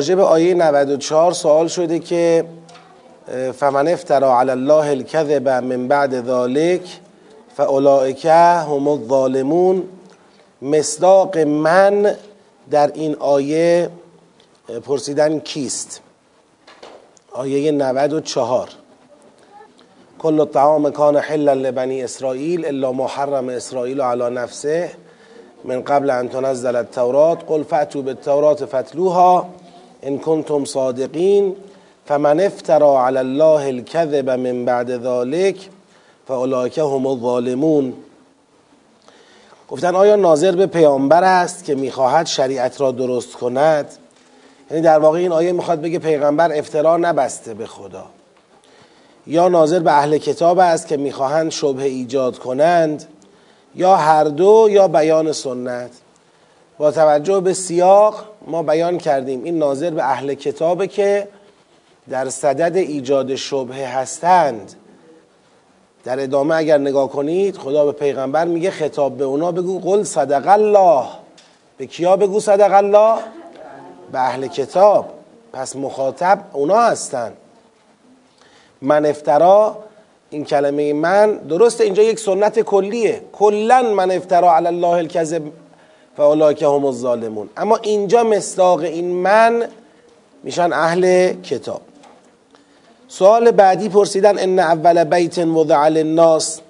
راجع به آیه 94 سوال شده که فمن افترا علی الله الكذب من بعد ذلك فاولئک هم الظالمون. مصداق من در این آیه پرسیدن کیست؟ آیه 94 کل الطعام کان حلا لبنی اسرائیل الا ما حرم اسرائیل علی نفسه. من قبل ان تنزل التورات قل فأتوا بالتورات فتلوها ان کنتم صادقین فمن افترا علی الله الكذب من بعد ذلك فاولئک هم الظالمون. گفتن آیا ناظر به پیامبر است که می‌خواهد شریعت را درست کند؟ یعنی در واقع این آیه می‌خواد بگه پیغمبر افترا نبسته به خدا. یا ناظر به اهل کتاب است که می‌خواهند شبه ایجاد کنند یا هر دو یا بیان سنت. با توجه به سیاق ما بیان کردیم. این ناظر به اهل کتابه که در صدد ایجاد شبه هستند. در ادامه اگر نگاه کنید خدا به پیغمبر میگه خطاب به اونا بگو قل صدق الله. به کیا بگو صدق الله؟ به اهل کتاب. پس مخاطب اونا هستن. من افترا این کلمه من درست اینجا یک سنت کلیه. کلا من افترا علی الله الکذب. فاولئک هم الظالمون. اما اینجا مصداق این من میشن اهل کتاب. سوال بعدی پرسیدن ان اول بیت وضع للناس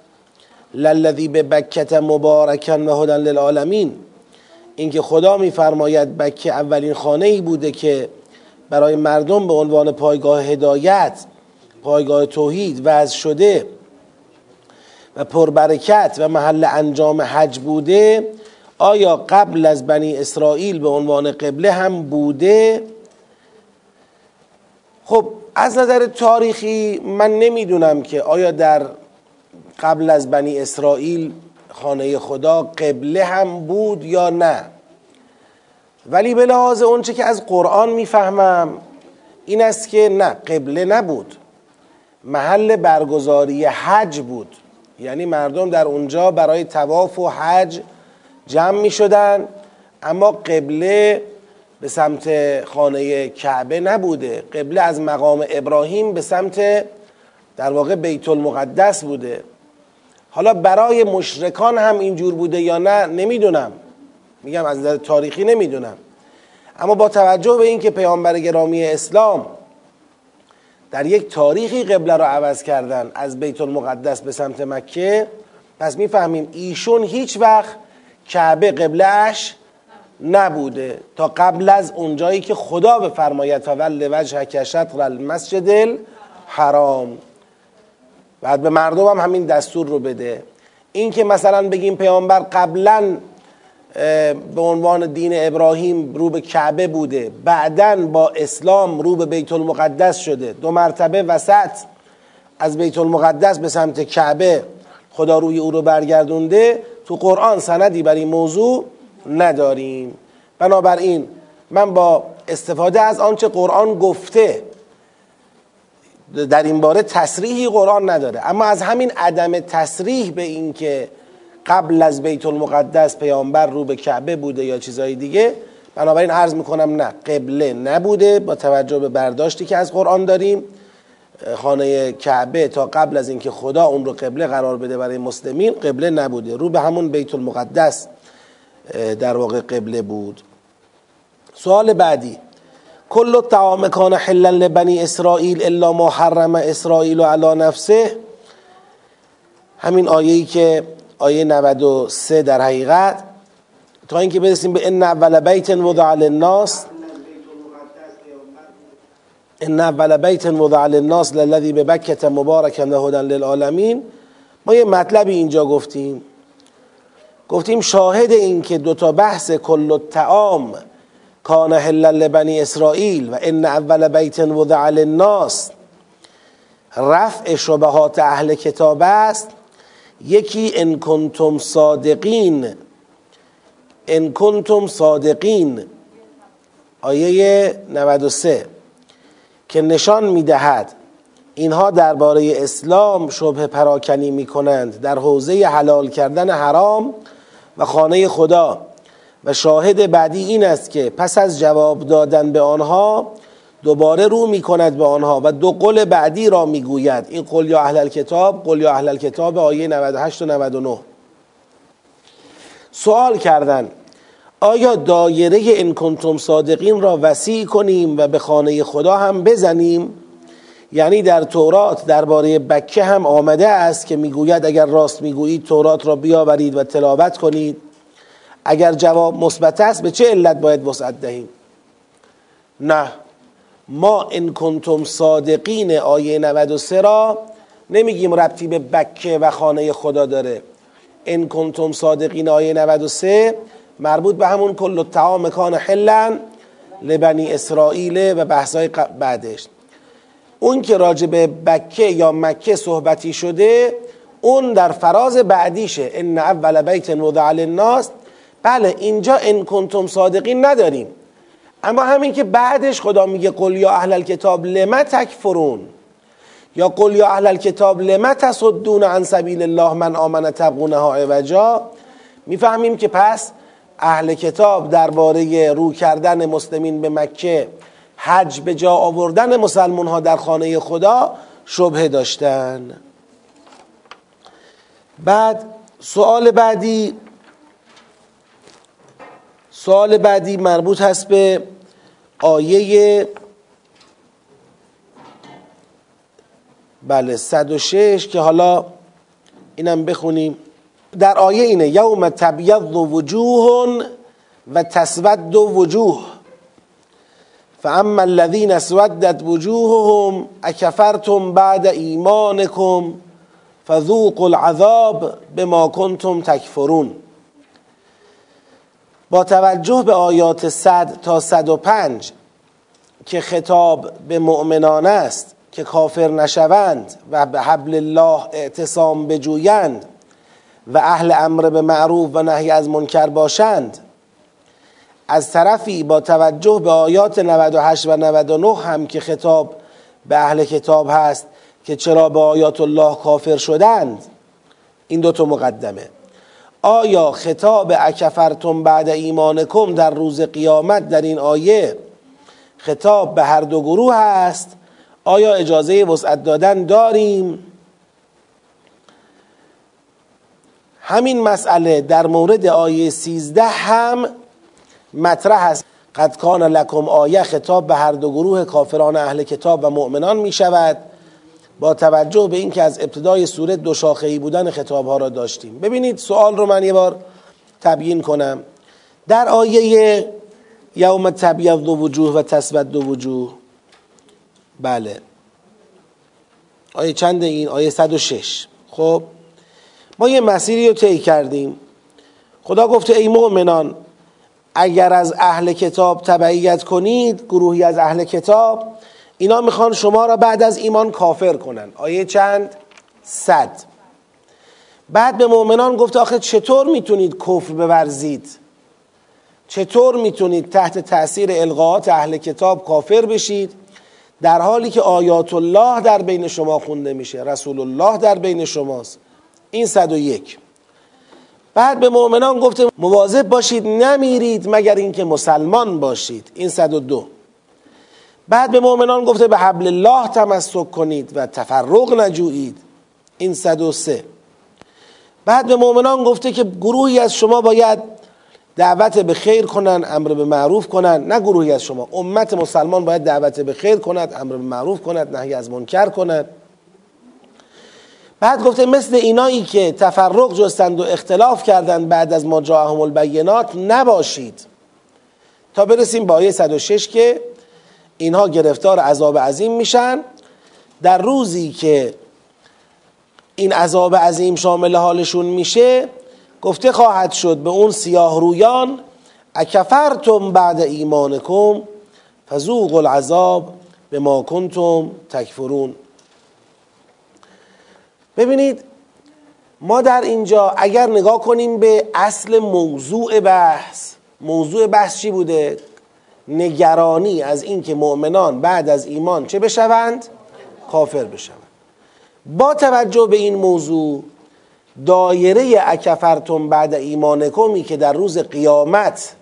للذی به بکت مبارکا و هدن للعالمین. اینکه خدا میفرماید بکه اولین خانه ای بوده که برای مردم به عنوان پایگاه هدایت پایگاه توحید وضع شده و پربرکت و محل انجام حج بوده آیا قبل از بنی اسرائیل به عنوان قبله هم بوده؟ خب از نظر تاریخی من نمی‌دونم که آیا در قبل از بنی اسرائیل خانه خدا قبله هم بود یا نه. ولی به لحاظ اونچه که از قرآن می‌فهمم این است که نه قبله نبود. محل برگزاری حج بود. یعنی مردم در اونجا برای تواف و حج جمع می شدن اما قبله به سمت خانه کعبه نبوده. قبله از مقام ابراهیم به سمت در واقع بیت المقدس بوده. حالا برای مشرکان هم اینجور بوده یا نه نمی‌دونم. میگم از نظر تاریخی نمی‌دونم. اما با توجه به اینکه پیامبر گرامی اسلام در یک تاریخی قبله را عوض کردن از بیت المقدس به سمت مکه پس می‌فهمیم ایشون هیچ وقت کعبه قبلهش نبوده. تا قبل از اونجایی که خدا بفرماید فول وجه شطر المسجد الحرام. بعد به مردم هم همین دستور رو بده. این که مثلا بگیم پیامبر قبلا به عنوان دین ابراهیم رو به کعبه بوده بعدا با اسلام رو به بیت المقدس شده. دو مرتبه وسط از بیت المقدس به سمت کعبه خدا روی او رو برگردونده. تو قرآن سندی بر این موضوع نداریم. بنابراین من با استفاده از آنچه قرآن گفته در این باره تصریحی قرآن نداره. اما از همین عدم تصریح به این که قبل از بیت المقدس پیامبر رو به کعبه بوده یا چیزهای دیگه بنابراین عرض می‌کنم نه قبله نبوده با توجه به برداشتی که از قرآن داریم. خانه کعبه تا قبل از اینکه خدا اون رو قبله قرار بده برای مسلمین قبله نبوده. رو به همون بیت المقدس در واقع قبله بود. سوال بعدی. کل الطعام کان حلا لبنی اسرائیل الا ما حرم اسرائیل علی نفسه. همین آیه‌ای که آیه 93 در حقیقت. تا اینکه برسیم به ان اول بیت وضع للناس ان اول بیت وضع للناس للذی ببکه مبارکا و للعالمین ما یه مطلبی اینجا گفتیم. گفتیم شاهد این که دو تا بحث کل الطعام کان حلا لبنی اسرائیل و ان اول بیت وضع للناس رفع شبهات اهل کتاب است. یکی ان کنتم صادقین. ان کنتم صادقین. آیه 93 که نشان می‌دهد. اینها درباره اسلام شبه پراکنی می کنند در حوزه حلال کردن حرام و خانه خدا. و شاهد بعدی این است که پس از جواب دادن به آنها دوباره رو می کند به آنها و دو قول بعدی را می گوید این قول یا اهل کتاب قول یا اهل کتاب آیه 98 و 99 سوال کردن آیا دایره این کنتم صادقین را وسیع کنیم و به خانه خدا هم بزنیم؟ یعنی در تورات درباره بکه هم آمده است که می‌گوید اگر راست می‌گویید تورات را بیاورید و تلاوت کنید. اگر جواب مثبت است به چه علت باید وسعت دهیم؟ نه. ما ان کنتم صادقین آیه 93 را نمیگیم ربطی به بکه و خانه خدا داره. ان کنتم صادقین آیه 93 مربوط به همون کل الطعام کان حلا لبنی اسرائیل و بحثای بعدش. اون که راجع به بکه یا مکه صحبتی شده اون در فراز بعدیشه. ان اول بیت وضع للناس. بله اینجا ان کنتم صادقین نداریم. اما همین که بعدش خدا میگه قل یا اهل الکتاب لما تکفرون؟ یا قل یا اهل الکتاب لما تصدون عن سبیل الله من آمن تبغونها عوجا؟ می‌فهمیم که پس اهل کتاب درباره رو کردن مسلمین به مکه حج به جا آوردن مسلمان ها در خانه خدا شبه داشتن. بعد سوال بعدی سوال بعدی مربوط هست به آیه بله 106 که حالا اینم بخونیم. در آیه اینه یوم تبیض وجوه و تسود وجوه. فاما الذين اسودت وجوههم اکفرتم بعد ایمانکم فذوقوا العذاب بما کنتم تکفرون. با توجه به آیات 100 تا 105 که خطاب به مؤمنان است که کافر نشوند و به حبل الله اعتصام بجویند و اهل امر به معروف و نهی از منکر باشند. از طرفی با توجه به آیات 98 و 99 هم که خطاب به اهل کتاب هست که چرا به آیات الله کافر شدند. این دوتا مقدمه. آیا خطاب اکفرتم بعد ایمانکم در روز قیامت در این آیه خطاب به هر دو گروه هست؟ آیا اجازه وسعت دادن داریم؟ همین مسئله در مورد آیه 13 هم مطرح است. قد کان لکم آیه خطاب به هر دو گروه کافران اهل کتاب و مؤمنان می شود. با توجه به اینکه از ابتدای سوره دو شاخه‌ای بودن خطاب ها را داشتیم. ببینید سوال رو من یه بار تبیین کنم. در آیه یوم تبیض دو وجوه و تسود دو وجوه بله. آیه چند این؟ آیه 106 خب؟ ما یه مسیری رو طی کردیم. خدا گفته ای مؤمنان اگر از اهل کتاب تبعیت کنید گروهی از اهل کتاب اینا می‌خوان شما را بعد از ایمان کافر کنن. آیه چند؟ صد. بعد به مؤمنان گفت آخه چطور می‌تونید کفر بورزید؟ چطور می‌تونید تحت تاثیر القاعات اهل کتاب کافر بشید؟ در حالی که آیات الله در بین شما خونده میشه رسول الله در بین شماست. این صد و یک. بعد به مؤمنان گفته مواظب باشید نمیرید مگر اینکه مسلمان باشید. این صد و دو. بعد به مؤمنان گفته به حبل الله تمسک کنید و تفرق نجویید. این صد و سه. بعد به مؤمنان گفته که گروهی از شما باید دعوت به خیر کنن امر به معروف کنن نه گروهی از شما امت مسلمان باید دعوت به خیر کند امر به معروف کند نهی از منکر کند. بعد گفته مثل اینایی که تفرق جستند و اختلاف کردند بعد از ما جاءهم البینات نباشید. تا برسیم با آیه 106 که اینها گرفتار عذاب عظیم میشن. در روزی که این عذاب عظیم شامل حالشون میشه گفته خواهد شد به اون سیاه رویان اکفرتم بعد ایمانکم فذوقوا العذاب به ما کنتم تکفرون. ببینید ما در اینجا اگر نگاه کنیم به اصل موضوع بحث موضوع بحث چی بوده؟ نگرانی از اینکه مؤمنان بعد از ایمان چه بشوند؟ کافر بشوند با توجه به این موضوع دایره اکفرتم بعد ایمانکمی که در روز قیامت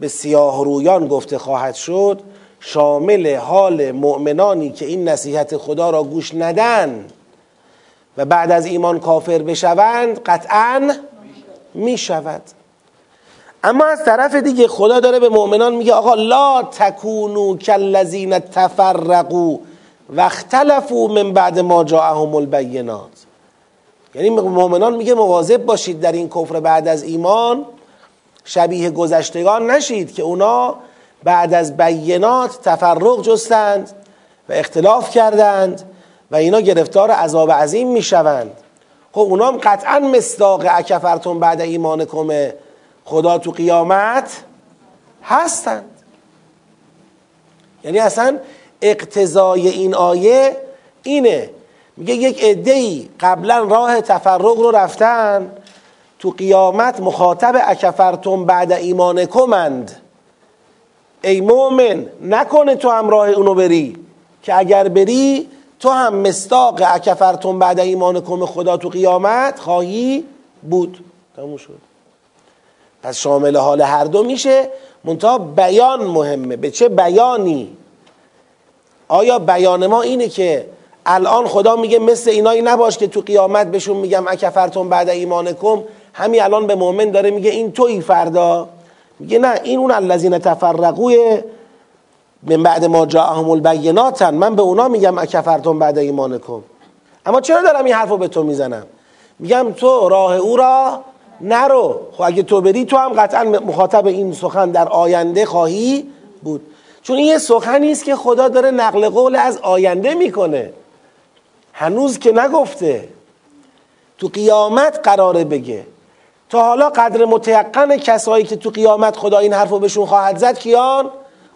به سیاه رویان گفته خواهد شد شامل حال مؤمنانی که این نصیحت خدا را گوش ندن و بعد از ایمان کافر بشوند قطعا می شود اما از طرف دیگه خدا داره به مؤمنان میگه آقا لا تکونو کالذین تفرقوا و اختلفوا من بعد ما جاءهم البینات. یعنی مؤمنان میگه مواظب باشید در این کفر بعد از ایمان شبیه گذشتگان نشید که اونا بعد از بینات تفرق جستند و اختلاف کردند و اینا گرفتار عذاب عظیم می‌شوند. خب اونا هم قطعا مصداق اکفرتون بعد ایمانکم خدا تو قیامت هستند. یعنی اصلا اقتضای این آیه اینه. میگه یک عده‌ای قبلا راه تفرق رو رفتن تو قیامت مخاطب اکفرتون بعد ایمانکمند ای مؤمن نکنه تو هم راه اونو بری که اگر بری تو هم مستاق اکفرتون بعد ایمانکم خدا تو قیامت خواهی بود. تموم شد. پس شامل حال هر دو میشه. منتها بیان مهمه. به چه بیانی؟ آیا بیان ما اینه که الان خدا میگه مثل اینایی نباش که تو قیامت بهشون میگم اکفرتون بعد ایمانکم همین الان به مؤمن داره میگه این توی فردا؟ میگه نه این اون الذین تفرقوی من بعد ما جاءهم البیناتن من به اونا میگم اکفرتون بعد ایمانکم. اما چرا دارم این حرفو به تو می‌زنم؟ میگم تو راه او را نرو. خب اگه تو بری تو هم قطعا مخاطب این سخن در آینده خواهی بود. چون این یه سخنی است که خدا داره نقل قول از آینده می‌کنه. هنوز که نگفته. تو قیامت قراره بگه. تا حالا قدر متیقن کسایی که تو قیامت خدا این حرفو بهشون خواهد زد کیان؟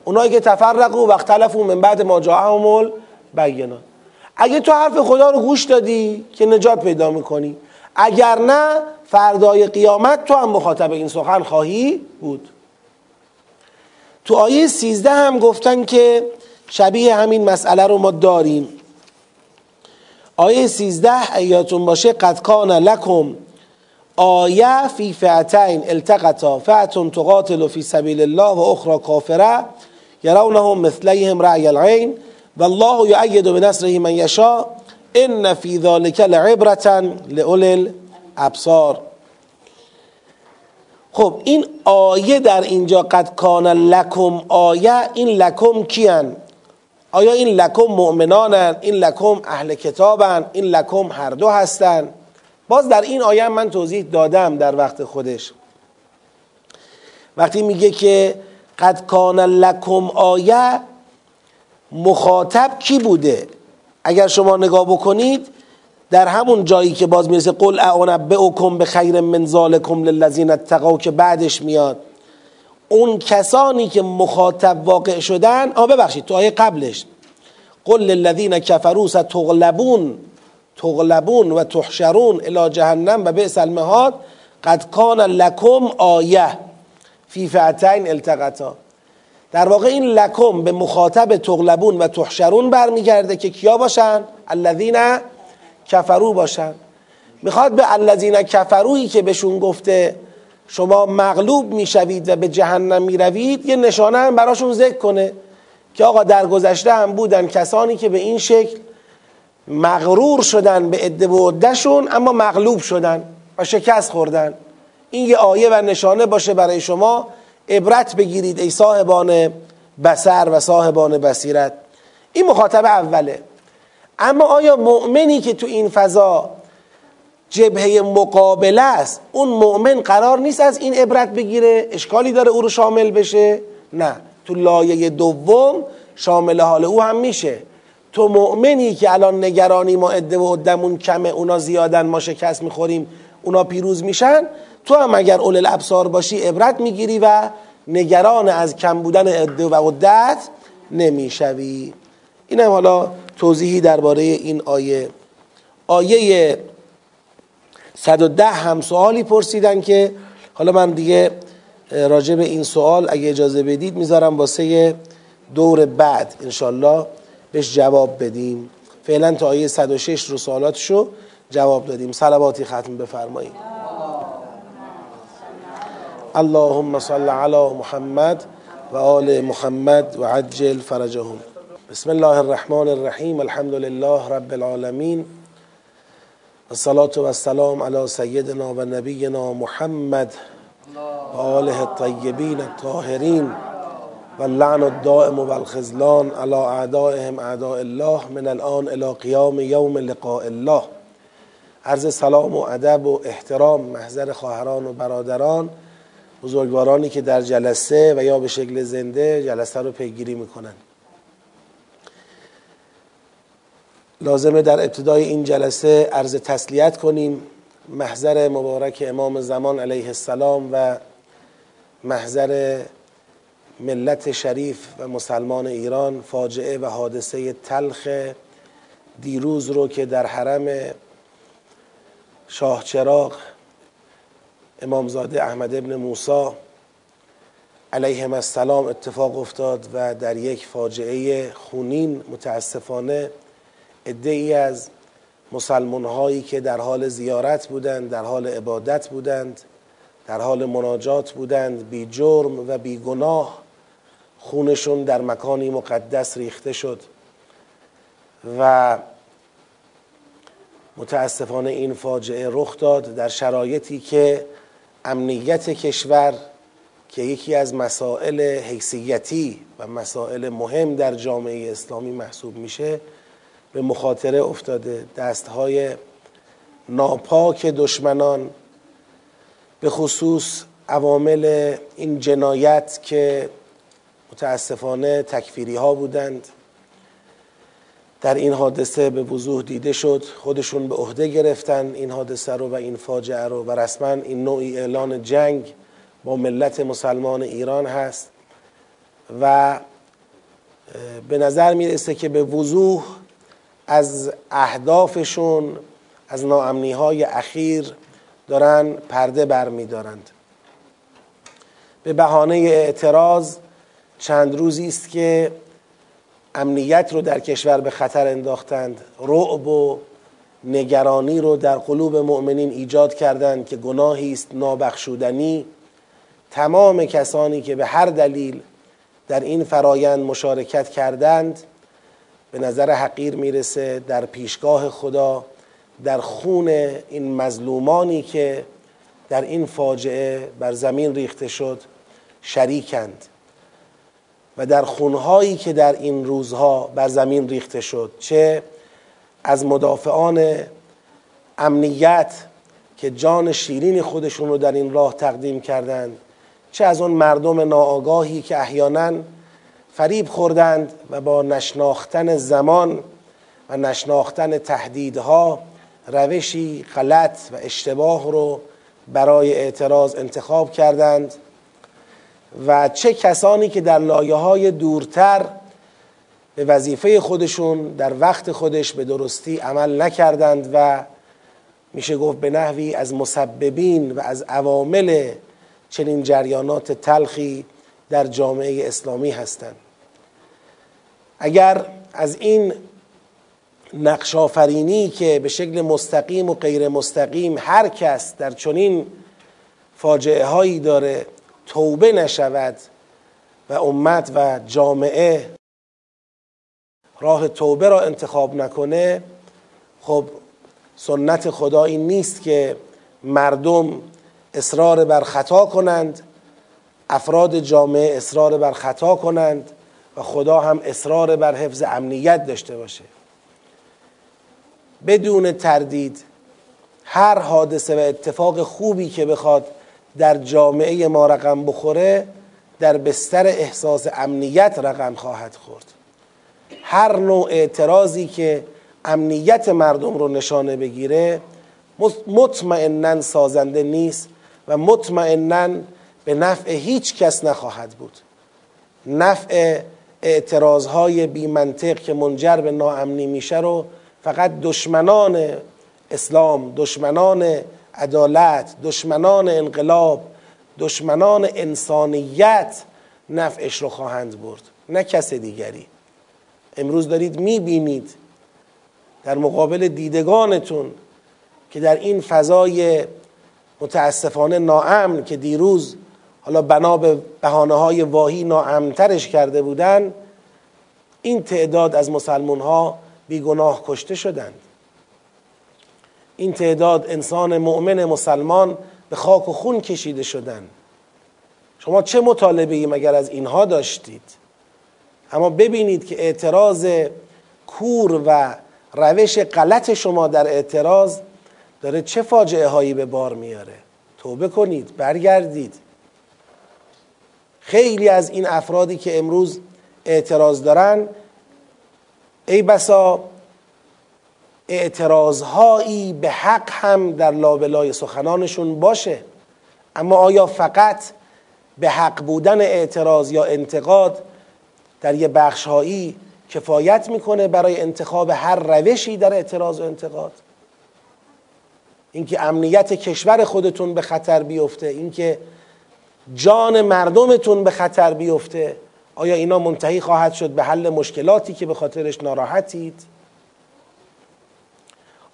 اونایی که تفرقوا و اختلفوا من بعد ما جاءهم البینات. اگه تو حرف خدا رو گوش دادی که نجات پیدا می‌کنی. اگر نه فردای قیامت تو هم مخاطب این سخن خواهی بود. تو آیه سیزده هم گفتن که شبیه همین مسئله رو ما داریم. آیه سیزده ایاتون باشه قد کان لکم آیه فی فعتین التقطا فعتون تقاتل فی سبیل الله و اخرى کافره. یرونهم مثلیهم رعی العین والله یعید بنصره من یشاء ان فی ذلک لعبرة لأولی الابصار. خب این آیه در اینجا قد کان لکم آیه این لکم کیان؟ آیا این لکم مؤمنانن؟ این لکم اهل کتابن؟ این لکم هر دو هستن؟ باز در این آیه من توضیح دادم در وقت خودش. وقتی میگه که قد کان لکم آیه مخاطب کی بوده؟ اگر شما نگاه بکنید در همون جایی که باز می‌رسه قل اعنبئکم به خیر من ذالکم للذین اتقوا که بعدش میاد. اون کسانی که مخاطب واقع شدن آ ببخشید تو آیه قبلش. قل للذین کفروا ستغلبون تغلبون و تحشرون الى جهنم و بئس المهاد. قد کان لکم آیه. فی فعتین التقطا. در واقع این لکم به مخاطب تغلبون و تحشرون برمیگرده که کیا باشن؟ الذین کفرو باشن. می‌خواد به الذین کفرویی که بهشون گفته شما مغلوب می‌شوید و به جهنم می‌روید یه نشانه هم براشون ذکر کنه که آقا در گذشته هم بودن کسانی که به این شکل مغرور شدن به عده و اما مغلوب شدن و شکست خوردن. این یه آیه و نشانه باشه برای شما. عبرت بگیرید ای صاحبان بسر و صاحبان بصیرت. این مخاطب اوله. اما آیا مؤمنی که تو این فضا جبهه مقابله است اون مؤمن قرار نیست از این عبرت بگیره؟ اشکالی داره او رو شامل بشه؟ نه. تو لایه دوم شامل حال او هم میشه. تو مؤمنی که الان نگرانی ما عده و عدمون کمه اونا زیادن ما شکست می‌خوریم اونا پیروز میشن تو هم اگر اول الابصار باشی عبرت می‌گیری و نگران از کم بودن عده و عدت نمی‌شوی. اینم حالا توضیحی درباره این آیه. آیه 110 هم سوالی پرسیدن که حالا من دیگه راجع به این سوال اگه اجازه بدید می‌ذارم واسه دور بعد انشالله بهش جواب بدیم. فعلا تا آیه 106 رو سوالاتشو جواب دادیم. صلواتی ختم بفرمایید. اللهم صل علی محمد و آل محمد و عجل فرجهم بسم الله الرحمن الرحیم الحمد لله رب العالمین الصلاة و السلام علی سیدنا و نبینا محمد و آله الطیبین الطاهرین و الدائم و على اعدائهم اعداء الله من الان الى قیام یوم لقاء الله عرض سلام و ادب و احترام محضر خواهران و برادران بزرگوارانی که در جلسه و یا به شکل زنده جلسه رو پیگیری می‌کنن. لازمه در ابتدای این جلسه عرض تسلیت کنیم محضر مبارک امام زمان علیه السلام و محضر ملت شریف و مسلمان ایران فاجعه و حادثه تلخ دیروز رو که در حرم شاه چراغ امامزاده احمد ابن موسی علیهم السلام اتفاق افتاد و در یک فاجعه خونین متاسفانه ای از مسلمان هایی که در حال زیارت بودند در حال عبادت بودند در حال مناجات بودند بی جرم و بی گناه خونشون در مکانی مقدس ریخته شد و متاسفانه این فاجعه رخ داد در شرایطی که امنیت کشور که یکی از مسائل حیثیتی و مسائل مهم در جامعه اسلامی محسوب میشه به مخاطره افتاده. دستهای ناپاک دشمنان به خصوص عوامل این جنایت که متاسفانه تکفیری ها بودند. در این حادثه به وضوح دیده شد خودشون به عهده گرفتن این حادثه رو و این فاجعه رو و رسما این نوعی اعلان جنگ با ملت مسلمان ایران هست و به نظر می‌رسه که به وضوح از اهدافشون از ناامنی های اخیر دارن پرده بر می دارند. به بهانه اعتراض چند روزی است که امنیت رو در کشور به خطر انداختند. رعب و نگرانی رو در قلوب مؤمنین ایجاد کردند که گناهی است نابخشودنی. تمام کسانی که به هر دلیل در این فرایند مشارکت کردند به نظر حقیر می‌رسه در پیشگاه خدا در خون این مظلومانی که در این فاجعه بر زمین ریخته شد شریکند. و در خونهایی که در این روزها بر زمین ریخته شد. چه؟ از مدافعان امنیت که جان شیرین خودشون رو در این راه تقدیم کردند چه از اون مردم ناآگاهی که احیانا فریب خوردند و با نشناختن زمان و نشناختن تهدیدها روشی غلط و اشتباه رو برای اعتراض انتخاب کردند. و چه کسانی که در لایه های دورتر به وظیفه خودشون در وقت خودش به درستی عمل نکردند و میشه گفت به نحوی از مسببین و از عوامل چنین جریانات تلخی در جامعه اسلامی هستند. اگر از این نقش آفرینی که به شکل مستقیم و غیر مستقیم هر کس در چنین فاجعه هایی داره توبه نشود و امت و جامعه راه توبه را انتخاب نکنه خب سنت خدا این نیست که مردم اصرار بر خطا کنند افراد جامعه اصرار بر خطا کنند و خدا هم اصرار بر حفظ امنیت داشته باشه. بدون تردید هر حادثه و اتفاق خوبی که بخواد در جامعه ما رقم بخوره در بستر احساس امنیت رقم خواهد خورد. هر نوع اعتراضی که امنیت مردم رو نشانه بگیره مطمئنا سازنده نیست و مطمئنا به نفع هیچ کس نخواهد بود. نفع اعتراضهای بی منطق که منجر به ناامنی میشه رو فقط دشمنان اسلام دشمنان عدالت دشمنان انقلاب دشمنان انسانیت نفعش رو خواهند برد نه کس دیگری. امروز دارید می‌بینید در مقابل دیدگانتون که در این فضای متاسفانه ناامن که دیروز حالا بنا به بحانه های واهی ناامنترش کرده بودن این تعداد از مسلمون ها بیگناه کشته شدند. این تعداد انسان مؤمن مسلمان به خاک و خون کشیده شدند شما چه مطالبه ای مگر از اینها داشتید؟ اما ببینید که اعتراض کور و روش غلط شما در اعتراض داره چه فاجعه هایی به بار میاره. توبه کنید برگردید. خیلی از این افرادی که امروز اعتراض دارن ای بسا اعتراضهایی به حق هم در لابلای سخنانشون باشه. اما آیا فقط به حق بودن اعتراض یا انتقاد در یه بخشهایی کفایت می‌کنه برای انتخاب هر روشی در اعتراض و انتقاد؟ اینکه امنیت کشور خودتون به خطر بیفته اینکه جان مردمتون به خطر بیفته آیا اینا منتهی خواهد شد به حل مشکلاتی که به خاطرش ناراحتید؟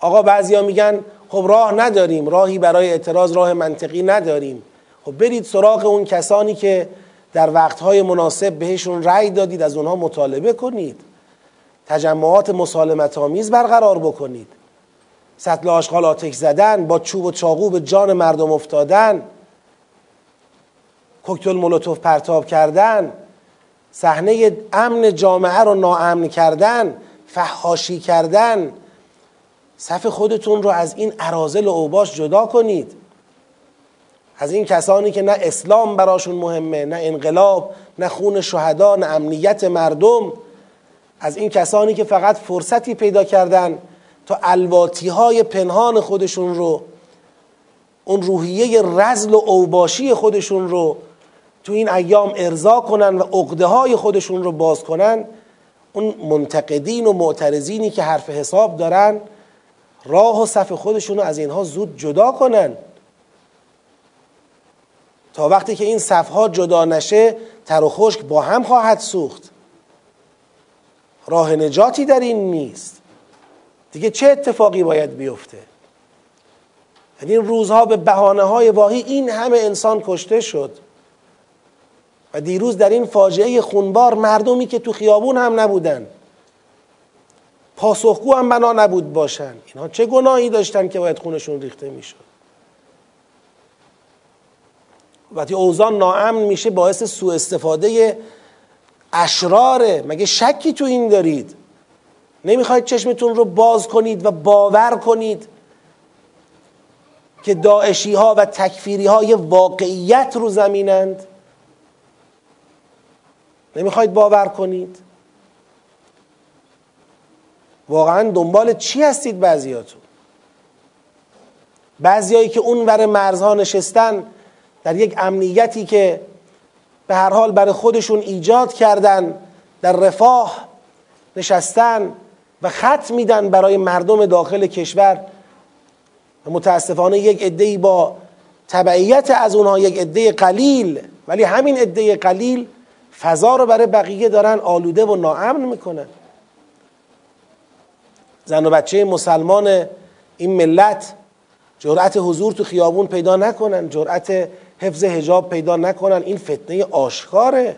آقا بعضیا میگن خب راه نداریم راهی برای اعتراض راه منطقی نداریم. خب برید سراغ اون کسانی که در وقتهای مناسب بهشون رأی دادید از اونها مطالبه کنید. تجمعات مسالمت آمیز برقرار بکنید. سطل آشغال آتش زدن با چوب و چاقو به جان مردم افتادن. کوکتل مولوتوف پرتاب کردن. صحنه امن جامعه رو ناامن کردن. فحاشی کردن. صف خودتون رو از این عرازل و اوباش جدا کنید. از این کسانی که نه اسلام براشون مهمه نه انقلاب نه خون شهدا نه امنیت مردم از این کسانی که فقط فرصتی پیدا کردن تا الواتی های پنهان خودشون رو اون روحیه رزل و اوباشی خودشون رو تو این ایام ارضا کنن و عقده های خودشون رو باز کنن اون منتقدین و معترضینی که حرف حساب دارن راه و صف خودشون رو از اینها زود جدا کنن. تا وقتی که این صفها جدا نشه تر و خشک با هم خواهد سوخت. راه نجاتی در این نیست. دیگه چه اتفاقی باید بیفته؟ یعنی این روزها به بحانه های واهی این همه انسان کشته شد. و دیروز در این فاجعه خونبار مردمی که تو خیابون هم نبودن. پاسخگو هم بنا نبود باشن. اینها چه گناهی داشتن که باید خونشون ریخته می‌شد؟ وقتی اوزان ناامن میشه باعث سوء استفاده اشراره مگه شکی تو این دارید؟ نمی‌خواید چشمتون رو باز کنید و باور کنید که داعشی ها و تکفیری های واقعیت رو زمینند؟ نمی‌خواید باور کنید؟ واقعا دنبال چی هستید بعضیاتون؟ بعضیایی که اون ور مرزها نشستن در یک امنیتی که به هر حال برای خودشون ایجاد کردن در رفاه نشستن و خط میدن برای مردم داخل کشور. و متاسفانه یک عده با تبعیت از اونها یک عده قلیل ولی همین عده قلیل فضا رو برای بقیه دارن آلوده و ناامن می‌کنن. زن و بچه مسلمان این ملت جرأت حضور تو خیابون پیدا نکنن جرأت حفظ هجاب پیدا نکنن این فتنه آشکاره.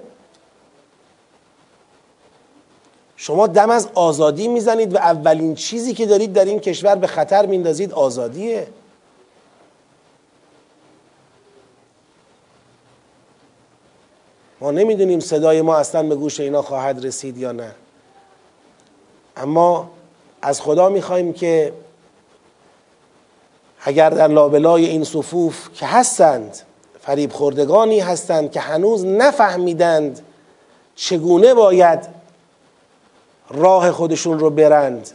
شما دم از آزادی می‌زنید و اولین چیزی که دارید در این کشور به خطر میندازید آزادیه. ما نمی‌دونیم صدای ما اصلا به گوش اینا خواهد رسید یا نه. اما از خدا می‌خوایم که اگر در لابلای این صفوف که هستند فریب خوردگانی هستند که هنوز نفهمیدند چگونه باید راه خودشون رو برند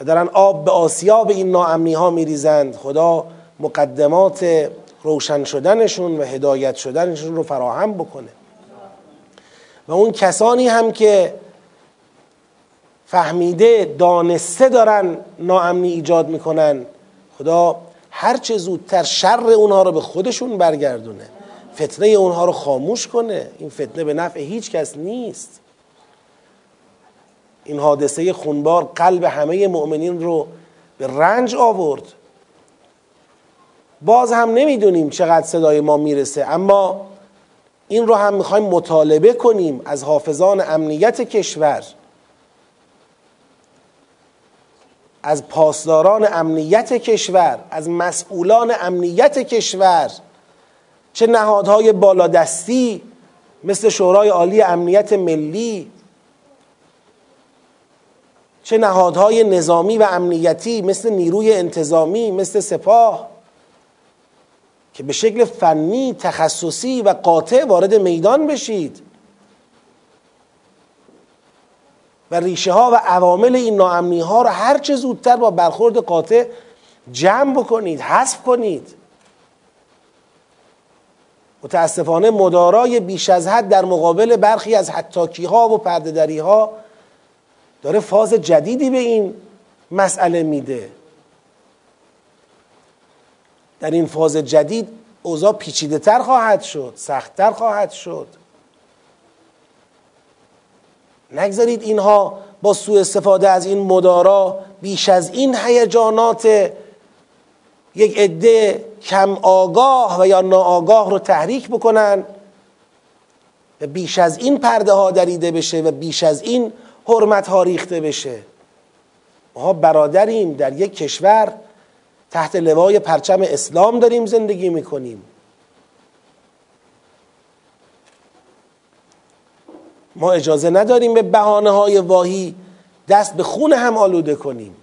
و دارن آب به آسیاب این ناامنی ها میریزند خدا مقدمات روشن شدنشون و هدایت شدنشون رو فراهم بکنه. و اون کسانی هم که فهمیده دانسته دارن ناامنی ایجاد می‌کنن. خدا هرچه زودتر شر اونها رو به خودشون برگردونه. فتنه اونها رو خاموش کنه. این فتنه به نفع هیچ کس نیست. این حادثه خونبار قلب همه مؤمنین رو به رنج آورد. باز هم نمی‌دونیم چقدر صدای ما می‌رسه اما این رو هم می‌خوایم مطالبه کنیم از حافظان امنیت کشور. از پاسداران امنیت کشور از مسئولان امنیت کشور چه نهادهای بالادستی مثل شورای عالی امنیت ملی چه نهادهای نظامی و امنیتی مثل نیروی انتظامی مثل سپاه که به شکل فنی تخصصی و قاطع وارد میدان بشید. و ریشه ها و عوامل این ناامنی ها رو هر چه زودتر با برخورد قاطع جمع بکنید حذف کنید. متاسفانه مدارای بیش از حد در مقابل برخی از حتاکی ها و پردهدری ها داره فاز جدیدی به این مسئله میده. در این فاز جدید اوضاع پیچیده تر خواهد شد سختتر خواهد شد. نگذارید اینها با سوء استفاده از این مدارا بیش از این هیجانات یک عده کم آگاه و یا ناآگاه رو تحریک بکنن و بیش از این پرده ها دریده بشه و بیش از این حرمت ها ریخته بشه. ما برادریم در یک کشور تحت لوای پرچم اسلام داریم زندگی می‌کنیم. ما اجازه نداریم به بحانه های واهی دست به خون هم آلوده کنیم.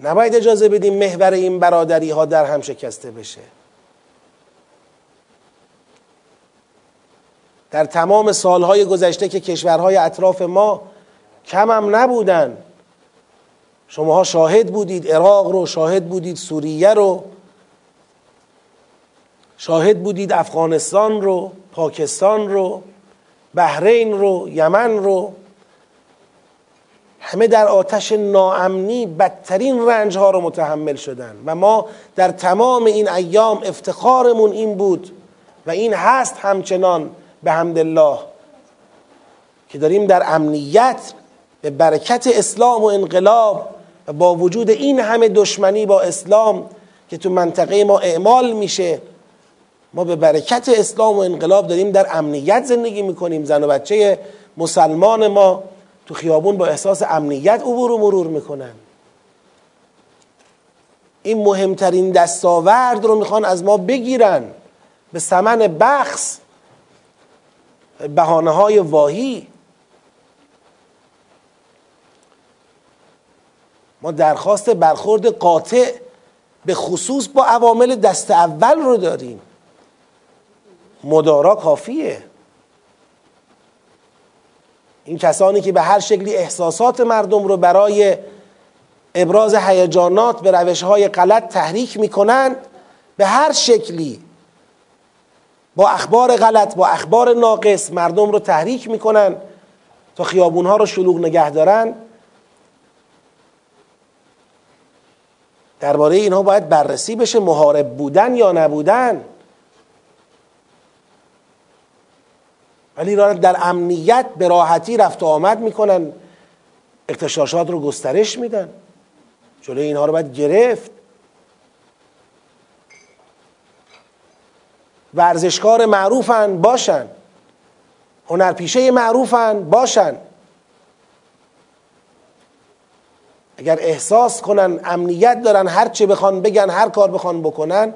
نباید اجازه بدیم محور این برادری ها در هم شکسته بشه. در تمام سالهای گذشته که کشورهای اطراف ما کم هم نبودن شماها شاهد بودید عراق رو شاهد بودید سوریه رو. شاهد بودید افغانستان رو پاکستان رو بحرین رو یمن رو. همه در آتش ناامنی بدترین رنج ها رو متحمل شدن و ما در تمام این ایام افتخارمون این بود و این هست همچنان به الله که داریم در امنیت به برکت اسلام و انقلاب و با وجود این همه دشمنی با اسلام که تو منطقه ما اعمال میشه ما به برکت اسلام و انقلاب داریم در امنیت زندگی می‌کنیم. زن و بچه مسلمان ما تو خیابون با احساس امنیت عبور و مرور می‌کنن. این مهمترین دستاورد رو می‌خوان از ما بگیرن به سمن بخص بهانه های واهی. ما درخواست برخورد قاطع به خصوص با عوامل دست اول رو داریم. مدارا کافیه. این کسانی که به هر شکلی احساسات مردم رو برای ابراز هیجانات به روش های غلط تحریک می‌کنند به هر شکلی با اخبار غلط با اخبار ناقص مردم رو تحریک می‌کنن تا خیابون ها رو شلوغ نگه دارن. درباره اینها باید بررسی بشه محارب بودن یا نبودن. ولی در امنیت به راحتی رفت و آمد می‌کنن. اقتشاشات رو گسترش میدن. جلوی اینها رو باید گرفت. ورزشکار معروفن باشن. هنرپیشه معروفن باشن. اگر احساس کنن امنیت دارن هر چه بخوان بگن هر کار بخوان بکنن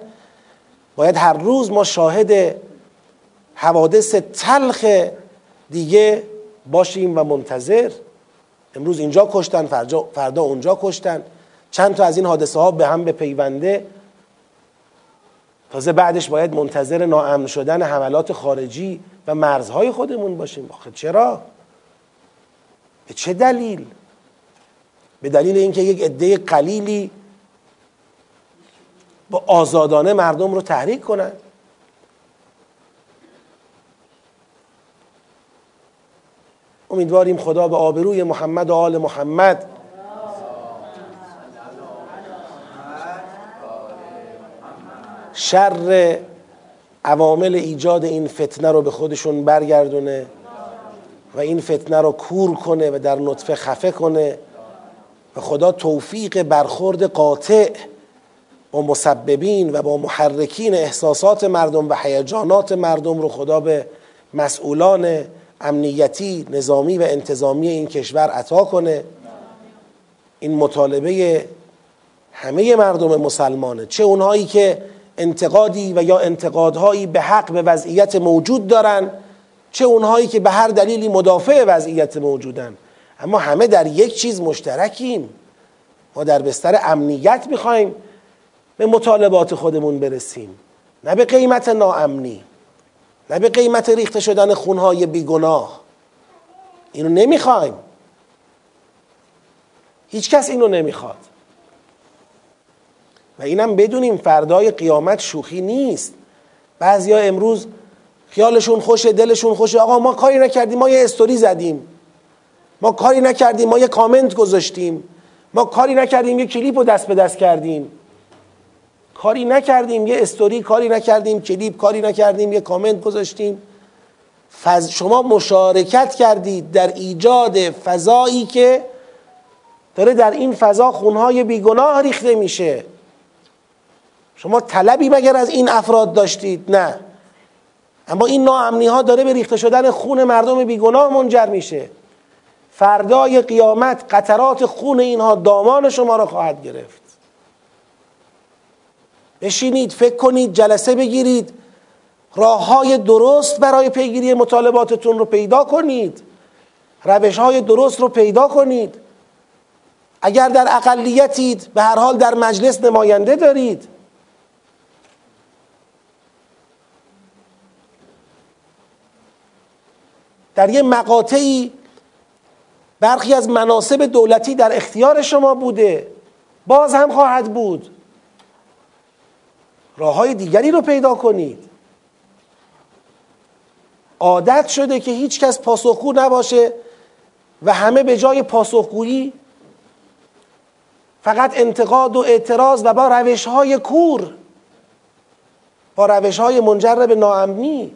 باید هر روز ما شاهد حوادث تلخ دیگه باشیم و منتظر. امروز اینجا کشتن فردا اونجا کشتن. چند تا از این حادثه ها به هم به پیونده تازه بعدش باید منتظر ناامن شدن حملات خارجی و مرزهای خودمون باشیم. آخه چرا؟ به چه دلیل؟ به دلیل اینکه یک عده قلیلی با آزادانه مردم رو تحریک کنند امیدواریم خدا به آبروی محمد و آل محمد. شر عوامل ایجاد این فتنه رو به خودشون برگردونه و این فتنه رو کور کنه و در نطفه خفه کنه. و خدا توفیق برخورد قاطع با مسببین و با محرکین احساسات مردم و هیجانات مردم رو خدا به مسئولان امنیتی نظامی و انتظامی این کشور عطا کنه. این مطالبه همه مردم مسلمانه. چه اونهایی که انتقادی و یا انتقادهایی به حق به وضعیت موجود دارن چه اونهایی که به هر دلیلی مدافع وضعیت موجودن. اما همه در یک چیز مشترکیم. ما در بستر امنیت می‌خوایم به مطالبات خودمون برسیم. نه به قیمت ناامنی. نه به قیمت ریخته شدن خونهای بیگناه. اینو نمی‌خوایم. هیچ کس اینو نمی‌خواد. و اینم بدونیم فردای قیامت شوخی نیست. بعضیا امروز خیالشون خوشه دلشون خوشه آقا ما کاری نکردیم ما یه استوری زدیم. ما کاری نکردیم ما یه کامنت گذاشتیم. ما کاری نکردیم یه کلیپ رو دست به دست کردیم. کاری نکردیم یه استوری کاری نکردیم کلیپ کاری نکردیم یه کامنت گذاشتیم. فز... شما مشارکت کردید در ایجاد فضایی که داره در این فضا خونهای بیگناه ریخته میشه. شما طلبی مگر از این افراد داشتید؟ نه. اما این ناامنی ها داره به ریخته شدن خون مردم بیگناه منجر میشه. فردای قیامت قطرات خون اینها دامان شما را خواهد گرفت. بشینید فکر کنید جلسه بگیرید. راه های درست برای پیگیری مطالباتتون رو پیدا کنید. روش های درست رو پیدا کنید. اگر در اقلیتید به هر حال در مجلس نماینده دارید. در یه مقاطعی برخی از مناسب دولتی در اختیار شما بوده. باز هم خواهد بود. راه های دیگری رو پیدا کنید. عادت شده که هیچ کس پاسخگو نباشه و همه به جای پاسخگویی فقط انتقاد و اعتراض و با روش های کور با روش های منجر به ناامنی.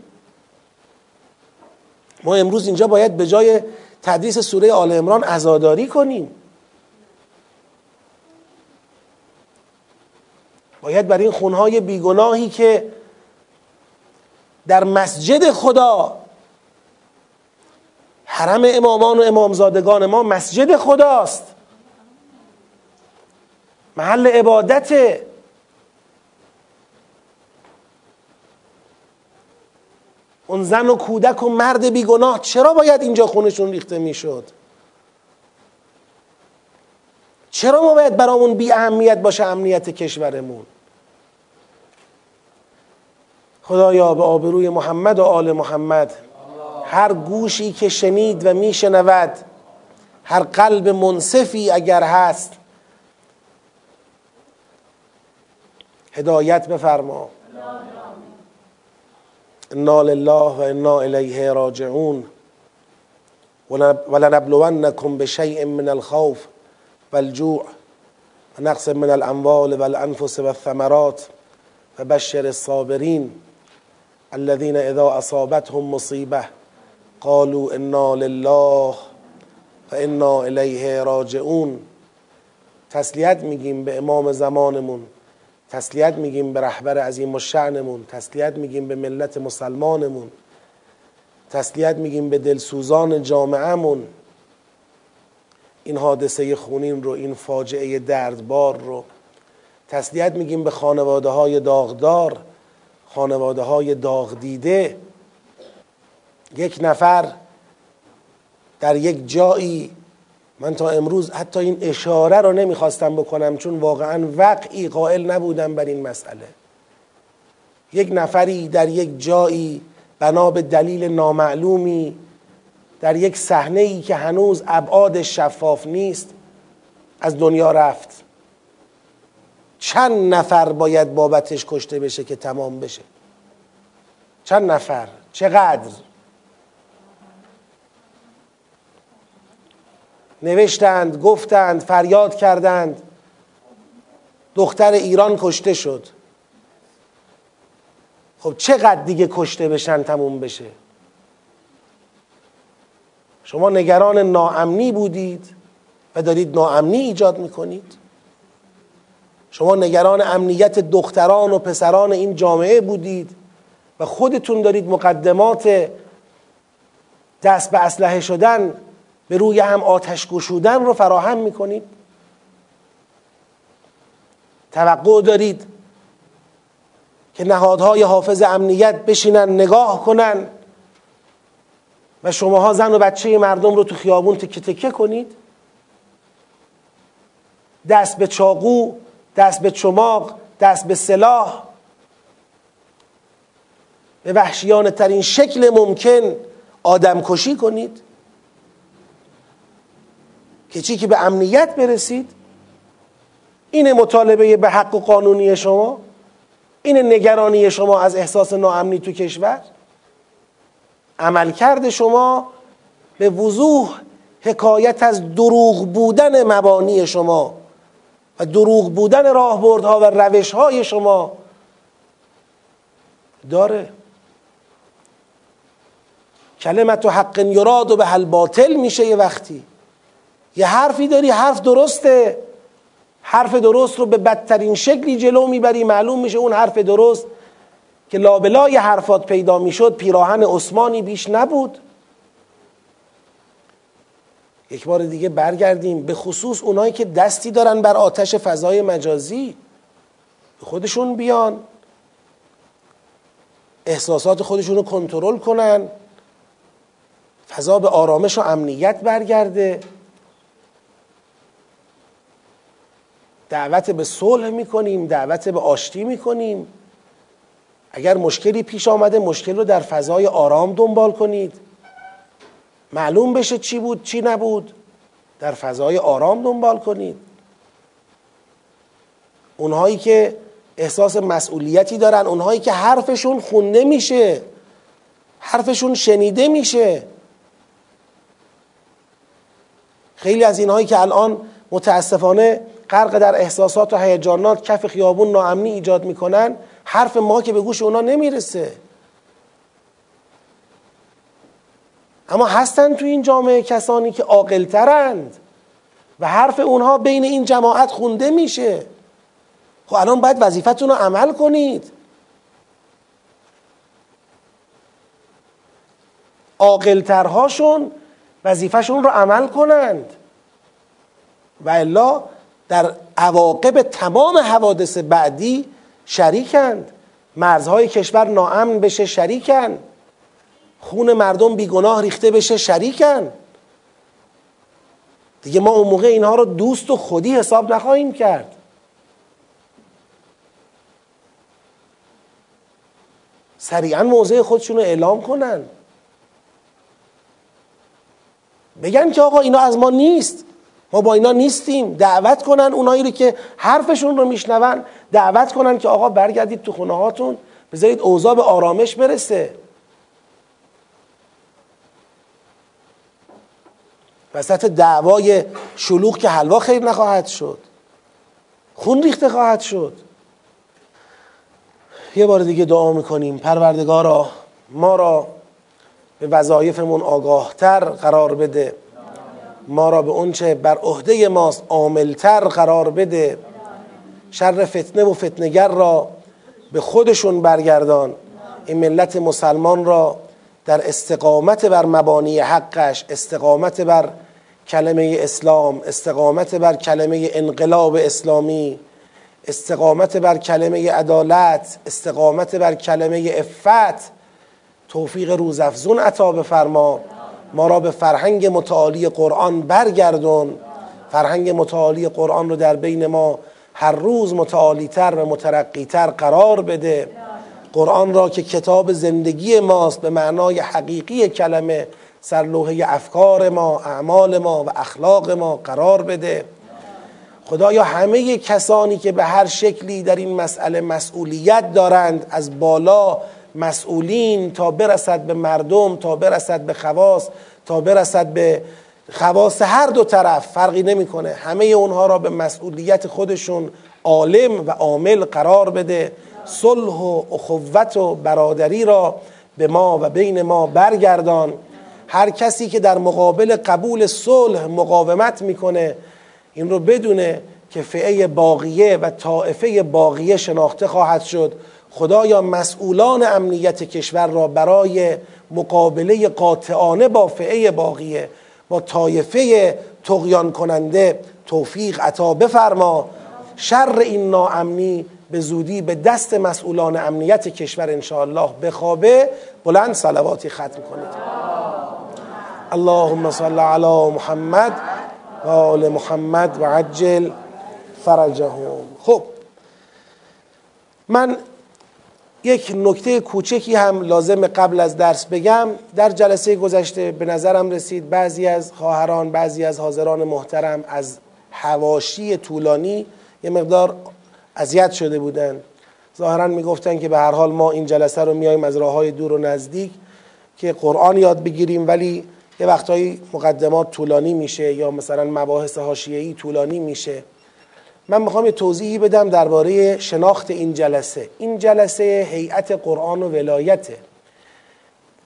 ما امروز اینجا باید به جای تدریس سوره آل امران ازاداری کنیم. باید بر این خونهای بیگناهی که در مسجد خدا حرم امامان و امامزادگان ما مسجد خداست. محل عبادت اون زن و کودک و مرد بیگناه چرا باید اینجا خونشون ریخته می‌شد؟ چرا ما باید برامون بی اهمیت باشه امنیت کشورمون؟ خدایا به آبروی محمد و آل محمد. هر گوشی که شنید و میشنود هر قلب منصفی اگر هست هدایت بفرما. انا لله و انا الیه راجعون. ولنبلونکم بشیء من الخوف والجوع و نقص من الاموال والانفس والثمرات فبشر الصابرین. الذين اذا اصابتهم مصیبه قالوا انا لله و انا الیه راجعون. تسلیت میگیم به امام زمانمون تسلیت میگیم به رهبر عظیم و شعنمون تسلیت میگیم به ملت مسلمانمون تسلیت میگیم به دلسوزان جامعهمون. این حادثه خونین رو این فاجعه دردبار رو تسلیت میگیم به خانواده های داغدار. خانواده های داغ دیده یک نفر در یک جایی من تا امروز حتی این اشاره رو نمی‌خواستم بکنم چون واقعا وقعی قائل نبودم بر این مسئله. یک نفری در یک جایی بنا به دلیل نامعلومی در یک صحنه ای که هنوز ابعاد شفاف نیست از دنیا رفت. چند نفر باید بابتش کشته بشه که تمام بشه؟ چند نفر؟ چقدر؟ نوشتند گفتند فریاد کردند. دختر ایران کشته شد. خب چقدر دیگه کشته بشن تموم بشه؟ شما نگران ناامنی بودید و دارید ناامنی ایجاد می‌کنید. شما نگران امنیت دختران و پسران این جامعه بودید و خودتون دارید مقدمات دست به اسلحه شدن به روی هم آتش گشودن رو فراهم می‌کنید. توقع دارید که نهادهای حافظ امنیت بشینن نگاه کنن و شماها زن و بچه مردم رو تو خیابون تکه تکه کنید. دست به چاقو دست به چماق دست به سلاح. به وحشیانه ترین شکل ممکن آدم کشی کنید. که چی؟ که به امنیت برسید. این مطالبه به حق و قانونی شما. این نگرانی شما از احساس ناامنی تو کشور. عملکرد شما به وضوح حکایت از دروغ بودن مبانی شما. و دروغ بودن راهبردها و روشهای شما داره. کلمت و حق یراد و به حل باطل میشه یه وقتی. یه حرفی داری حرف درسته. حرف درست رو به بدترین شکلی جلو می‌بری معلوم میشه اون حرف درست که لابلای حرفات پیدا می‌شد پیراهن عثمانی بیش نبود. یک بار دیگه برگردیم. به خصوص اونایی که دستی دارن بر آتش فضای مجازی خودشون بیان. احساسات خودشون رو کنترل کنن. فضا به آرامش و امنیت برگرده. دعوت به صلح می‌کنیم دعوت به آشتی می‌کنیم. اگر مشکلی پیش آمده مشکل رو در فضای آرام دنبال کنید. معلوم بشه چی بود چی نبود. در فضای آرام دنبال کنید. اونهایی که احساس مسئولیتی دارن اونهایی که حرفشون خونده میشه حرفشون شنیده میشه. خیلی از اینهایی که الان متاسفانه غرق در احساسات و هیجانات کف خیابون ناامنی ایجاد می‌کنن حرف ما که به گوش اونا نمی‌رسه. اما هستن تو این جامعه کسانی که عاقلترند. و حرف اونها بین این جماعت خونده میشه. خب الان باید وظیفتون رو عمل کنید. عاقلترهاشون وظیفهشون رو عمل کنند. و الا در عواقب تمام حوادث بعدی شریکند. مرزهای کشور ناامن بشه شریکن خون مردم بیگناه ریخته بشه شریکن. دیگه ما اون موقع اینها رو دوست و خودی حساب نخواهیم کرد. سریعا موضع خودشون رو اعلام کنن. بگن که آقا اینا از ما نیست. ما با اینا نیستیم. دعوت کنن اونایی رو که حرفشون رو میشنون. دعوت کنن که آقا برگردید تو خونه هاتون بذارید اوضاع به آرامش برسه. وسط دعوای شلوغ که حلوا خیر نخواهد شد. خون ریخته خواهد شد. یه بار دیگه دعا می‌کنیم. پروردگارا ما را به وظایفمون آگاهتر قرار بده. ما را به اونچه بر عهده ماست عاملتر قرار بده. شر فتنه و فتنگر را به خودشون برگردان. این ملت مسلمان را در استقامت بر مبانی حقش استقامت بر کلمه اسلام استقامت بر کلمه انقلاب اسلامی استقامت بر کلمه عدالت استقامت بر کلمه افت توفیق روزافزون عطا بفرما. ما را به فرهنگ متعالی قرآن برگردون. فرهنگ متعالی قرآن رو در بین ما هر روز متعالیتر و مترقیتر قرار بده. قرآن را که کتاب زندگی ماست به معنای حقیقی کلمه سرلوحه افکار ما اعمال ما و اخلاق ما قرار بده. خدایا همه کسانی که به هر شکلی در این مسئله مسئولیت دارند از بالا مسئولین تا برسد به مردم تا برسد به خواص تا برسد به خواص هر دو طرف فرقی نمی‌کنه. همه اونها را به مسئولیت خودشون عالم و عامل قرار بده. صلح و اخوت و برادری را به ما و بین ما برگردان. هر کسی که در مقابل قبول صلح مقاومت می‌کنه این رو بدونه که فعه باقیه و طائفه باقیه شناخته خواهد شد. خدایا مسئولان امنیت کشور را برای مقابله قاطعانه با فعه باقیه با طایفه تقیان کننده توفیق عطا بفرما. شر این ناامنی به زودی به دست مسئولان امنیت کشور انشاءالله بخوابه بلند صلواتی ختم کنید. اللهم صل علی محمد و آل محمد و عجل فرجهم. خب من یک نکته کوچکی هم لازم قبل از درس بگم. در جلسه گذشته به نظرم رسید بعضی از خواهران بعضی از حاضران محترم از هواشی طولانی یه مقدار اذیت شده بودن. ظاهرا می‌گفتن که به هر حال ما این جلسه رو میایم از راه های دور و نزدیک که قرآن یاد بگیریم ولی یه وقتایی مقدمات طولانی میشه یا مثلا مباحث حاشیه‌ای طولانی میشه. من می‌خوام یه توضیحی بدم درباره شناخت این جلسه. این جلسه هیئت قرآن و ولایته.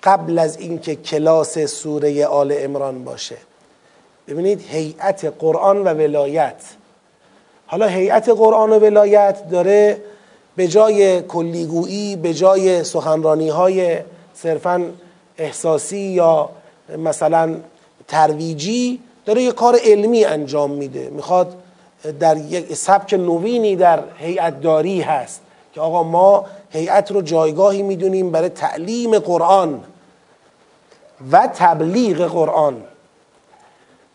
قبل از اینکه کلاس سوره آل امران باشه. ببینید هیئت قرآن و ولایت حالا هیئت قرآن و ولایت داره به جای کلیگویی به جای سخنرانی های صرفا احساسی یا مثلا ترویجی داره یه کار علمی انجام میده. می‌خواد در یک سبک نوینی در هیئت داری هست که آقا ما هیئت رو جایگاهی می‌دونیم برای تعلیم قرآن و تبلیغ قرآن.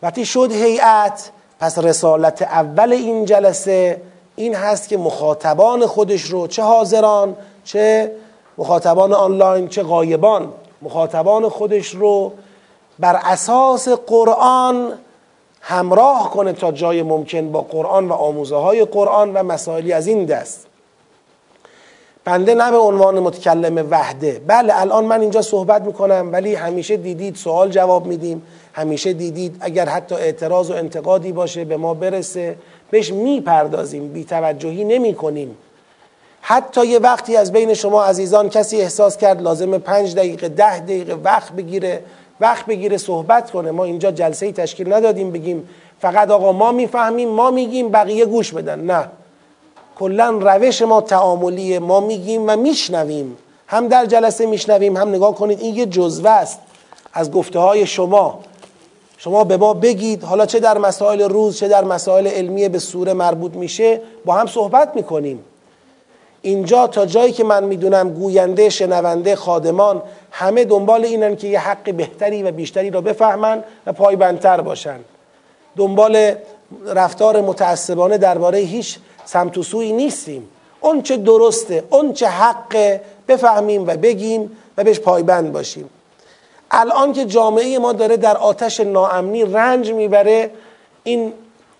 وقتی شد هیئت پس رسالت اول این جلسه این هست که مخاطبان خودش رو چه حاضران چه مخاطبان آنلاین چه غایبان. مخاطبان خودش رو بر اساس قرآن همراه کنه تا جای ممکن با قرآن و آموزه های قرآن و مسائلی از این دست. بنده نه به عنوان متکلم وحده. بله الان من اینجا صحبت می‌کنم ولی همیشه دیدید سوال جواب میدیم. همیشه دیدید اگر حتی اعتراض و انتقادی باشه به ما برسه بهش می‌پردازیم بیتوجهی نمی کنیم حتی یه وقتی از بین شما عزیزان کسی احساس کرد لازم پنج دقیقه ده دقیقه وقت بگیره وقت بگیره صحبت کنه ما اینجا جلسه تشکیل ندادیم بگیم فقط آقا ما می‌فهمیم ما میگیم بقیه گوش بدن. نه. کلا روش ما تعاملیه ما میگیم و میشنویم. هم در جلسه میشنویم هم نگاه کنید این یه جزوه است از گفته های شما. شما به ما بگید حالا چه در مسائل روز چه در مسائل علمی به سوره مربوط میشه با هم صحبت می‌کنیم. اینجا تا جایی که من می‌دونم گوینده شنونده خادمان همه دنبال اینن که یه حق بهتری و بیشتری را بفهمن و پایبندتر باشن. دنبال رفتار متعصبانه درباره هیچ سمت و سوی نیستیم. اون چه درسته اون چه حق بفهمیم و بگیم و بهش پایبند باشیم. الان که جامعه ما داره در آتش ناامنی رنج می‌بره این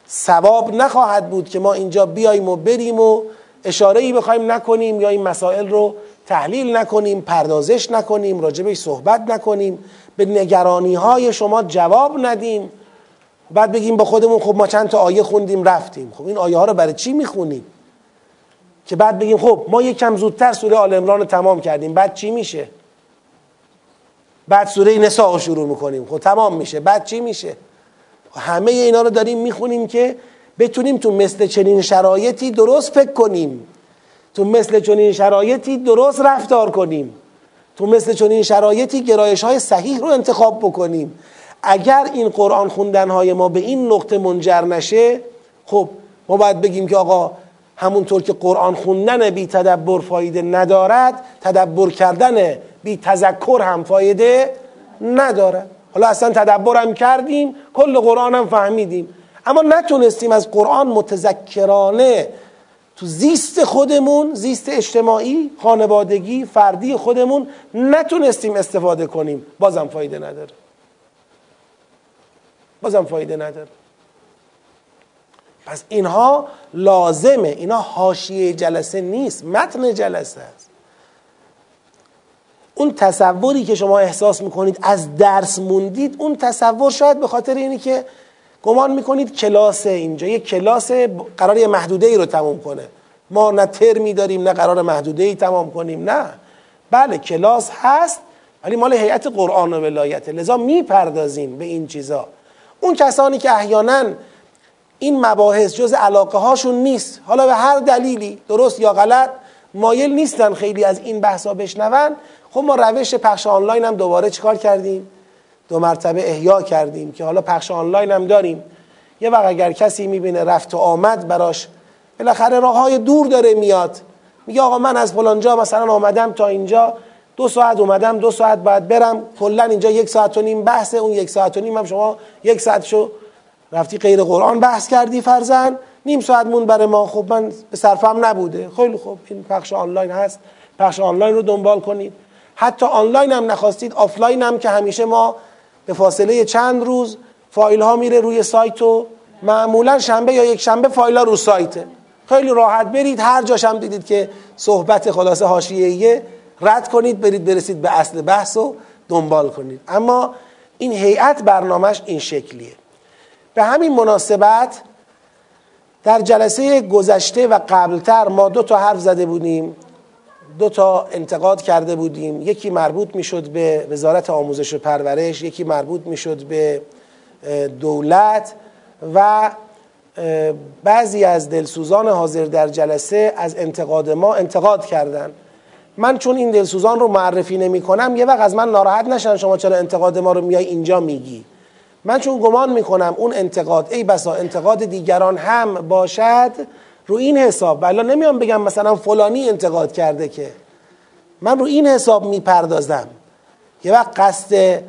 ثواب نخواهد بود که ما اینجا بیاییم و بریم و اشاره ای بخوایم نکنیم یا این مسائل رو تحلیل نکنیم پردازش نکنیم راجبش صحبت نکنیم. به نگرانی های شما جواب ندیم. بعد بگیم با خودمون خب ما چند تا آیه خوندیم رفتیم. خب این آیه ها رو برای چی می‌خونیم؟ که بعد بگیم خب ما یک کم زودتر سوره آل عمران رو تمام کردیم. بعد چی میشه؟ بعد سوره نساء رو شروع می‌کنیم. خب تمام میشه. بعد چی میشه؟ همه اینا رو داریم می‌خونیم که بتونیم تو مثل چنین شرایطی درست فکر کنیم. تو مثل چنین شرایطی درست رفتار کنیم. تو مثل چنین شرایطی گرایش های صحیح رو انتخاب بکنیم. اگر این قرآن خوندن های ما به این نقطه منجر نشه خب ما باید بگیم که آقا همونطور که قرآن خوندن بی تدبر فایده ندارد تدبر کردن بی تذکر هم فایده ندارد. حالا اصلا تدبر هم کردیم کل قرآن هم فهمیدیم. اما نتونستیم از قرآن متذکرانه تو زیست خودمون زیست اجتماعی خانوادگی فردی خودمون نتونستیم استفاده کنیم. بازم فایده نداره. بازم فایده نداره. پس اینها لازمه. اینا حاشیه جلسه نیست متن جلسه است. اون تصوری که شما احساس می‌کنید از درس موندید اون تصور شاید به خاطر اینی که گمان می‌کنید کلاس اینجا. یه کلاس قرار یه محدوده ای رو تموم کنه. ما نه ترمی داریم نه قرار محدوده ای تمام کنیم نه. بله کلاس هست ولی مال هیئت قرآن و ولایت لذا می‌پردازیم به این چیزا. اون کسانی که احیانا این مباحث جز علاقه هاشون نیست. حالا به هر دلیلی درست یا غلط مایل نیستن خیلی از این بحثا بشنون. خب ما روش پخش آنلاین هم دوباره چیکار کردیم؟ دو مرتبه احیا کردیم که حالا پخش آنلاین هم داریم. یه وقت اگر کسی می‌بینه رفت و آمد براش بالاخره راه های دور داره میاد. میگه آقا من از فلانجا مثلا آمدم تا اینجا دو ساعت اومدم دو ساعت باید برم کلا اینجا یک ساعت و نیم بحثه اون یک ساعت و نیم هم شما یک ساعت شو رفتی غیر قرآن بحث کردی فرضا نیم ساعت مون برای ما. خب من به صرفم نبوده. خیلی خوب. این پخش آنلاین هست. پخش آنلاین رو دنبال کنید. حتی آنلاین هم نخواستید آفلاین هم که همیشه ما به فاصله چند روز فایل ها میره روی سایت و معمولا شنبه یا یک شنبه فایل ها رو سایته خیلی راحت برید. هر جاش هم دیدید که صحبت خلاصه حاشیه‌ایه. رد کنید برید برسید به اصل بحث و دنبال کنید. اما این هیئت برنامهش این شکلیه. به همین مناسبت در جلسه گذشته و قبلتر ما دو تا حرف زده بودیم دو تا انتقاد کرده بودیم. یکی مربوط می‌شد به وزارت آموزش و پرورش یکی مربوط می‌شد به دولت و بعضی از دلسوزان حاضر در جلسه از انتقاد ما انتقاد کردند. من چون این دلسوزان رو معرفی نمی کنم یه وقت از من ناراحت نشن شما چرا انتقاد ما رو میای اینجا میگی. من چون گمان می‌کنم اون انتقاد ای بسا انتقاد دیگران هم باشد رو این حساب ولی نمیام بگم مثلا فلانی انتقاد کرده که. من رو این حساب می‌پردازم. یه وقت قصد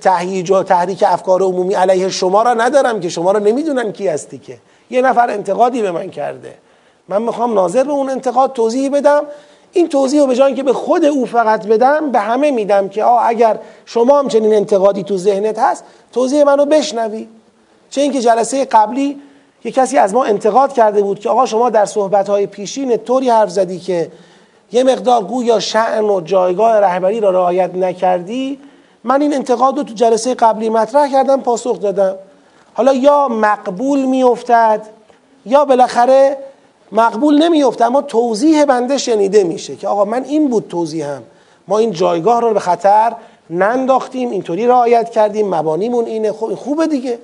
تهییج و تحریک افکار عمومی علیه شما را ندارم که شما را نمی‌دونن کی هستی که. یه نفر انتقادی به من کرده. من می‌خوام ناظر به اون انتقاد توضیح بدم. این توضیح رو به جای که به خود او فقط بدم به همه میدم که آه اگر شما هم چنین انتقادی تو ذهنت هست توضیح منو بشنوی. چه اینکه جلسه قبلی یه کسی از ما انتقاد کرده بود که آقا شما در صحبتهای پیشین طوری حرف زدی که یه مقدار گویا شعن و جایگاه رهبری را رعایت نکردی من این انتقاد رو تو جلسه قبلی مطرح کردم پاسخ دادم. حالا یا مقبول میافتد یا بالاخره مقبول نمیفته اما توضیح بنده شنیده میشه که آقا من این بود توضیحم. ما این جایگاه رو به خطر ننداختیم اینطوری رعایت کردیم مبانیمون اینه. خوب خوبه دیگه.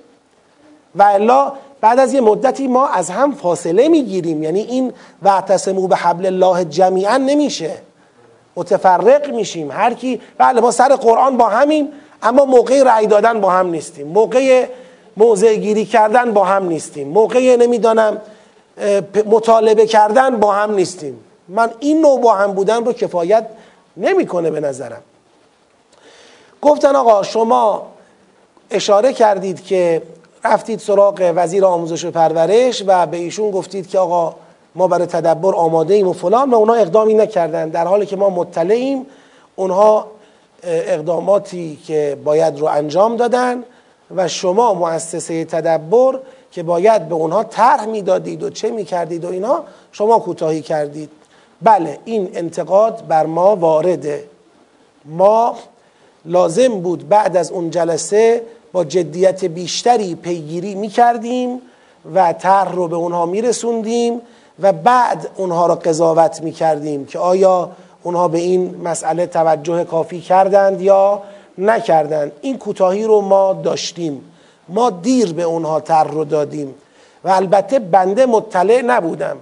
و الا بعد از یه مدتی ما از هم فاصله می‌گیریم. یعنی این وعتصمو به حبل الله جمیعا نمیشه. متفرق میشیم. هر کی بله ما سر قرآن با همیم اما موقع رأی دادن با هم نیستیم. موقع موضع گیری کردن با هم نیستیم. موقع نمی‌دانم مطالبه کردن با هم نیستیم. من این نوع با هم بودن رو کفایت نمی‌کنه به نظرم. گفتن آقا شما اشاره کردید که رفتید سراغ وزیر آموزش و پرورش و به ایشون گفتید که آقا ما برای تدبر آماده ایم و فلان و اونا اقدامی نکردن. در حالی که ما مطلعیم اونها اقداماتی که باید رو انجام دادن و شما مؤسسه تدبر که باید به اونها طرح می‌دادید و چه می‌کردید و اینا شما کوتاهی کردید. بله این انتقاد بر ما وارده. ما لازم بود بعد از اون جلسه با جدیت بیشتری پیگیری می‌کردیم و طرح رو به اونها میرسوندیم و بعد اونها رو قضاوت می‌کردیم که آیا اونها به این مسئله توجه کافی کردند یا نکردند. این کوتاهی رو ما داشتیم. ما دیر به اونها تر رو دادیم و البته بنده مطلع نبودم.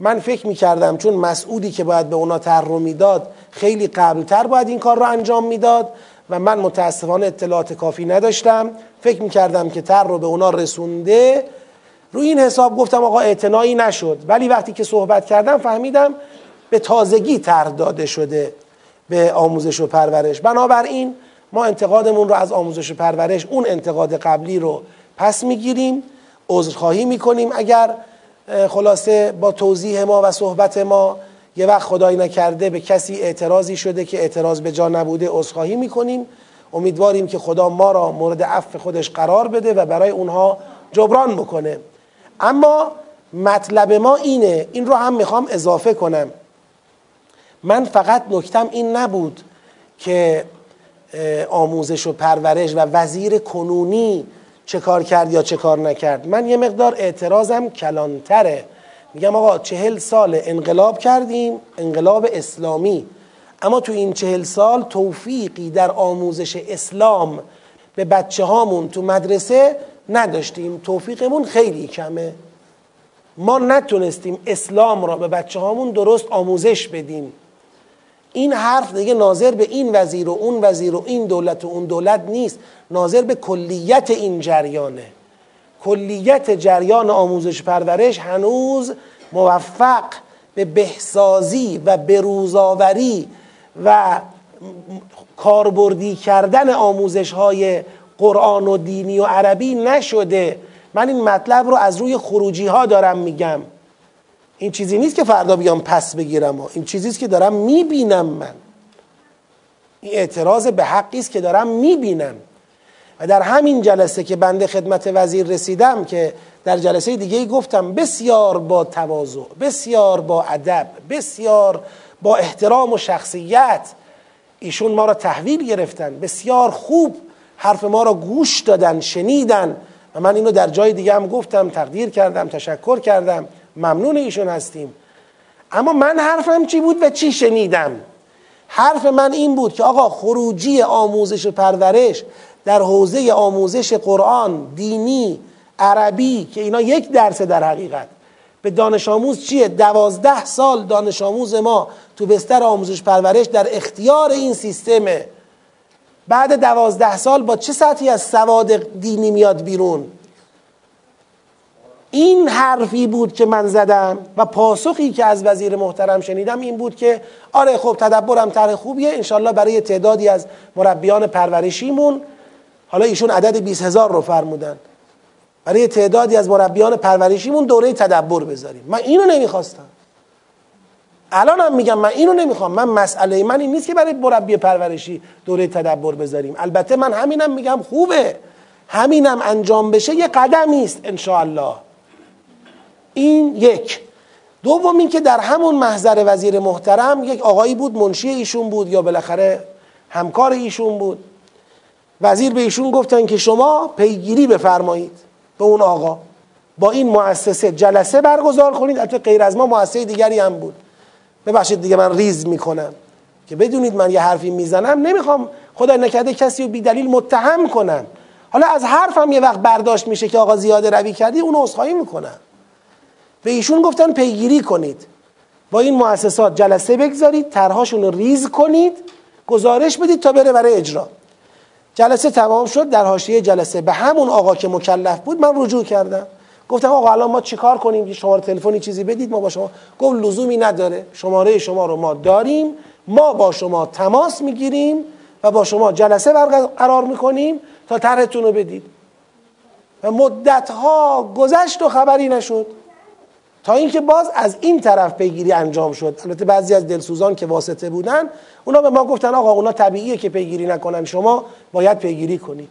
من فکر می‌کردم چون مسعودی که باید به اونا تر رو می‌داد خیلی قبلتر باید این کار رو انجام می‌داد و من متاسفانه اطلاعات کافی نداشتم. فکر می‌کردم که تر رو به اونا رسونده. رو این حساب گفتم آقا اعتنایی نشد. ولی وقتی که صحبت کردم فهمیدم به تازگی تر داده شده به آموزش و پرورش. بنابراین ما انتقادمون رو از آموزش و پرورش اون انتقاد قبلی رو پس می‌گیریم عذرخواهی می‌کنیم. اگر خلاصه با توضیح ما و صحبت ما یه وقت خدای نکرده به کسی اعتراضی شده که اعتراض به جا نبوده عذرخواهی می‌کنیم. امیدواریم که خدا ما را مورد عفو خودش قرار بده و برای اونها جبران بکنه. اما مطلب ما اینه این رو هم می‌خوام اضافه کنم. من فقط نکتم این نبود که آموزش و پرورش و وزیر کنونی چه کار کرد یا چه کار نکرد. من یه مقدار اعتراضم کلانتره. میگم آقا چهل سال انقلاب کردیم انقلاب اسلامی. اما تو این چهل سال توفیقی در آموزش اسلام به بچه هامون تو مدرسه نداشتیم. توفیقمون خیلی کمه. ما نتونستیم اسلام را به بچه هامون درست آموزش بدیم. این حرف دیگه ناظر به این وزیر و اون وزیر و این دولت و اون دولت نیست. ناظر به کلیت این جریانه. کلیت جریان آموزش پرورش هنوز موفق به بهسازی و بروزاوری و کاربردی کردن آموزش های قرآن و دینی و عربی نشده. من این مطلب رو از روی خروجی ها دارم میگم. این چیزی نیست که فردا بیام پس بگیرم و این چیزی است که دارم می‌بینم من. این اعتراض به حقی است که دارم می‌بینم. و در همین جلسه که بنده خدمت وزیر رسیدم که در جلسه دیگه گفتم بسیار با تواضع بسیار با ادب بسیار با احترام و شخصیت ایشون ما را تحویل گرفتن. بسیار خوب حرف ما را گوش دادن شنیدن. و من اینو در جای دیگه هم گفتم تقدیر کردم تشکر کردم. ممنون ایشون هستیم. اما من حرفم چی بود و چی شنیدم؟ حرف من این بود که آقا خروجی آموزش و پرورش در حوزه آموزش قرآن دینی عربی که اینا یک درسه در حقیقت. به دانش آموز چیه؟ دوازده سال دانش آموز ما تو بستر آموزش پرورش در اختیار این سیستمه. بعد دوازده سال با چه سطحی از سواد دینی میاد بیرون؟ این حرفی بود که من زدم و پاسخی که از وزیر محترم شنیدم این بود که آره خب تدبرم طرح خوبیه انشالله برای تعدادی از مربیان پرورشیمون. حالا ایشون عدد 20 هزار رو فرمودن. برای تعدادی از مربیان پرورشیمون دوره تدبر بذاریم. من اینو نمی‌خواستم. الانم میگم من اینو نمی‌خوام. من مسئله من این نیست که برای مربی پرورشی دوره تدبر بذاریم. البته من همینم میگم خوبه. همینم انجام بشه یه قدمی است ان این یک. دوم این که در همون محضر وزیر محترم یک آقایی بود منشی ایشون بود یا بالاخره همکار ایشون بود. وزیر به ایشون گفتن که شما پیگیری بفرمایید به اون آقا. با این مؤسسه جلسه برگزار کنید. البته غیر از ما مؤسسه دیگری هم بود. ببخشید دیگه من ریز می‌کنم. که بدونید من یه حرفی می‌زنم نمی‌خوام خدا نکرده کسی رو بی دلیل متهم کنم. حالا از حرفم یه وقت برداشت میشه که آقا زیاده روی کردی اون عذرخواهی می‌کنم. به ایشون گفتن پیگیری کنید. با این مؤسسات جلسه بگذارید طرحهاشون رو ریز کنید گزارش بدید تا بره برای اجرا. جلسه تمام شد در حاشیه جلسه به همون آقا که مکلف بود من رجوع کردم. گفتم آقا الان ما چیکار کنیم؟ شماره تلفنی چیزی بدید ما با شما. گفت لزومی نداره شماره شما رو ما داریم ما با شما تماس می‌گیریم و با شما جلسه برقرار می‌کنیم تا طرحتون رو بدید. و مدت ها گذشت و خبری نشد. تا اینکه باز از این طرف پیگیری انجام شد. البته بعضی از دلسوزان که واسطه بودن اونا به ما گفتن آقا اونا طبیعیه که پیگیری نکنن. شما باید پیگیری کنید.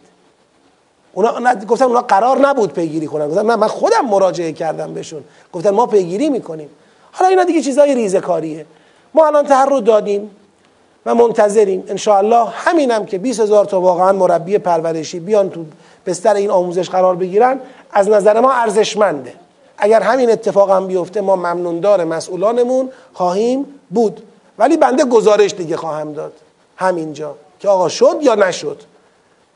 اونا گفتن اونا قرار نبود پیگیری کنن. گفتن نه من خودم مراجعه کردم بهشون. گفتن ما پیگیری می‌کنیم. حالا اینا دیگه چیزای ریزه کاریه ما الان رو دادیم و منتظریم. ان همینم که 20 هزار تا واقعا مربی پرورشی بیان تو بستر این آموزش قرار بگیرن از نظر ما ارزشمنده. اگر همین اتفاق هم بیفته ما ممنوندار مسئولانمون خواهیم بود. ولی بنده گزارش دیگه خواهم داد. همینجا. که آقا شد یا نشد.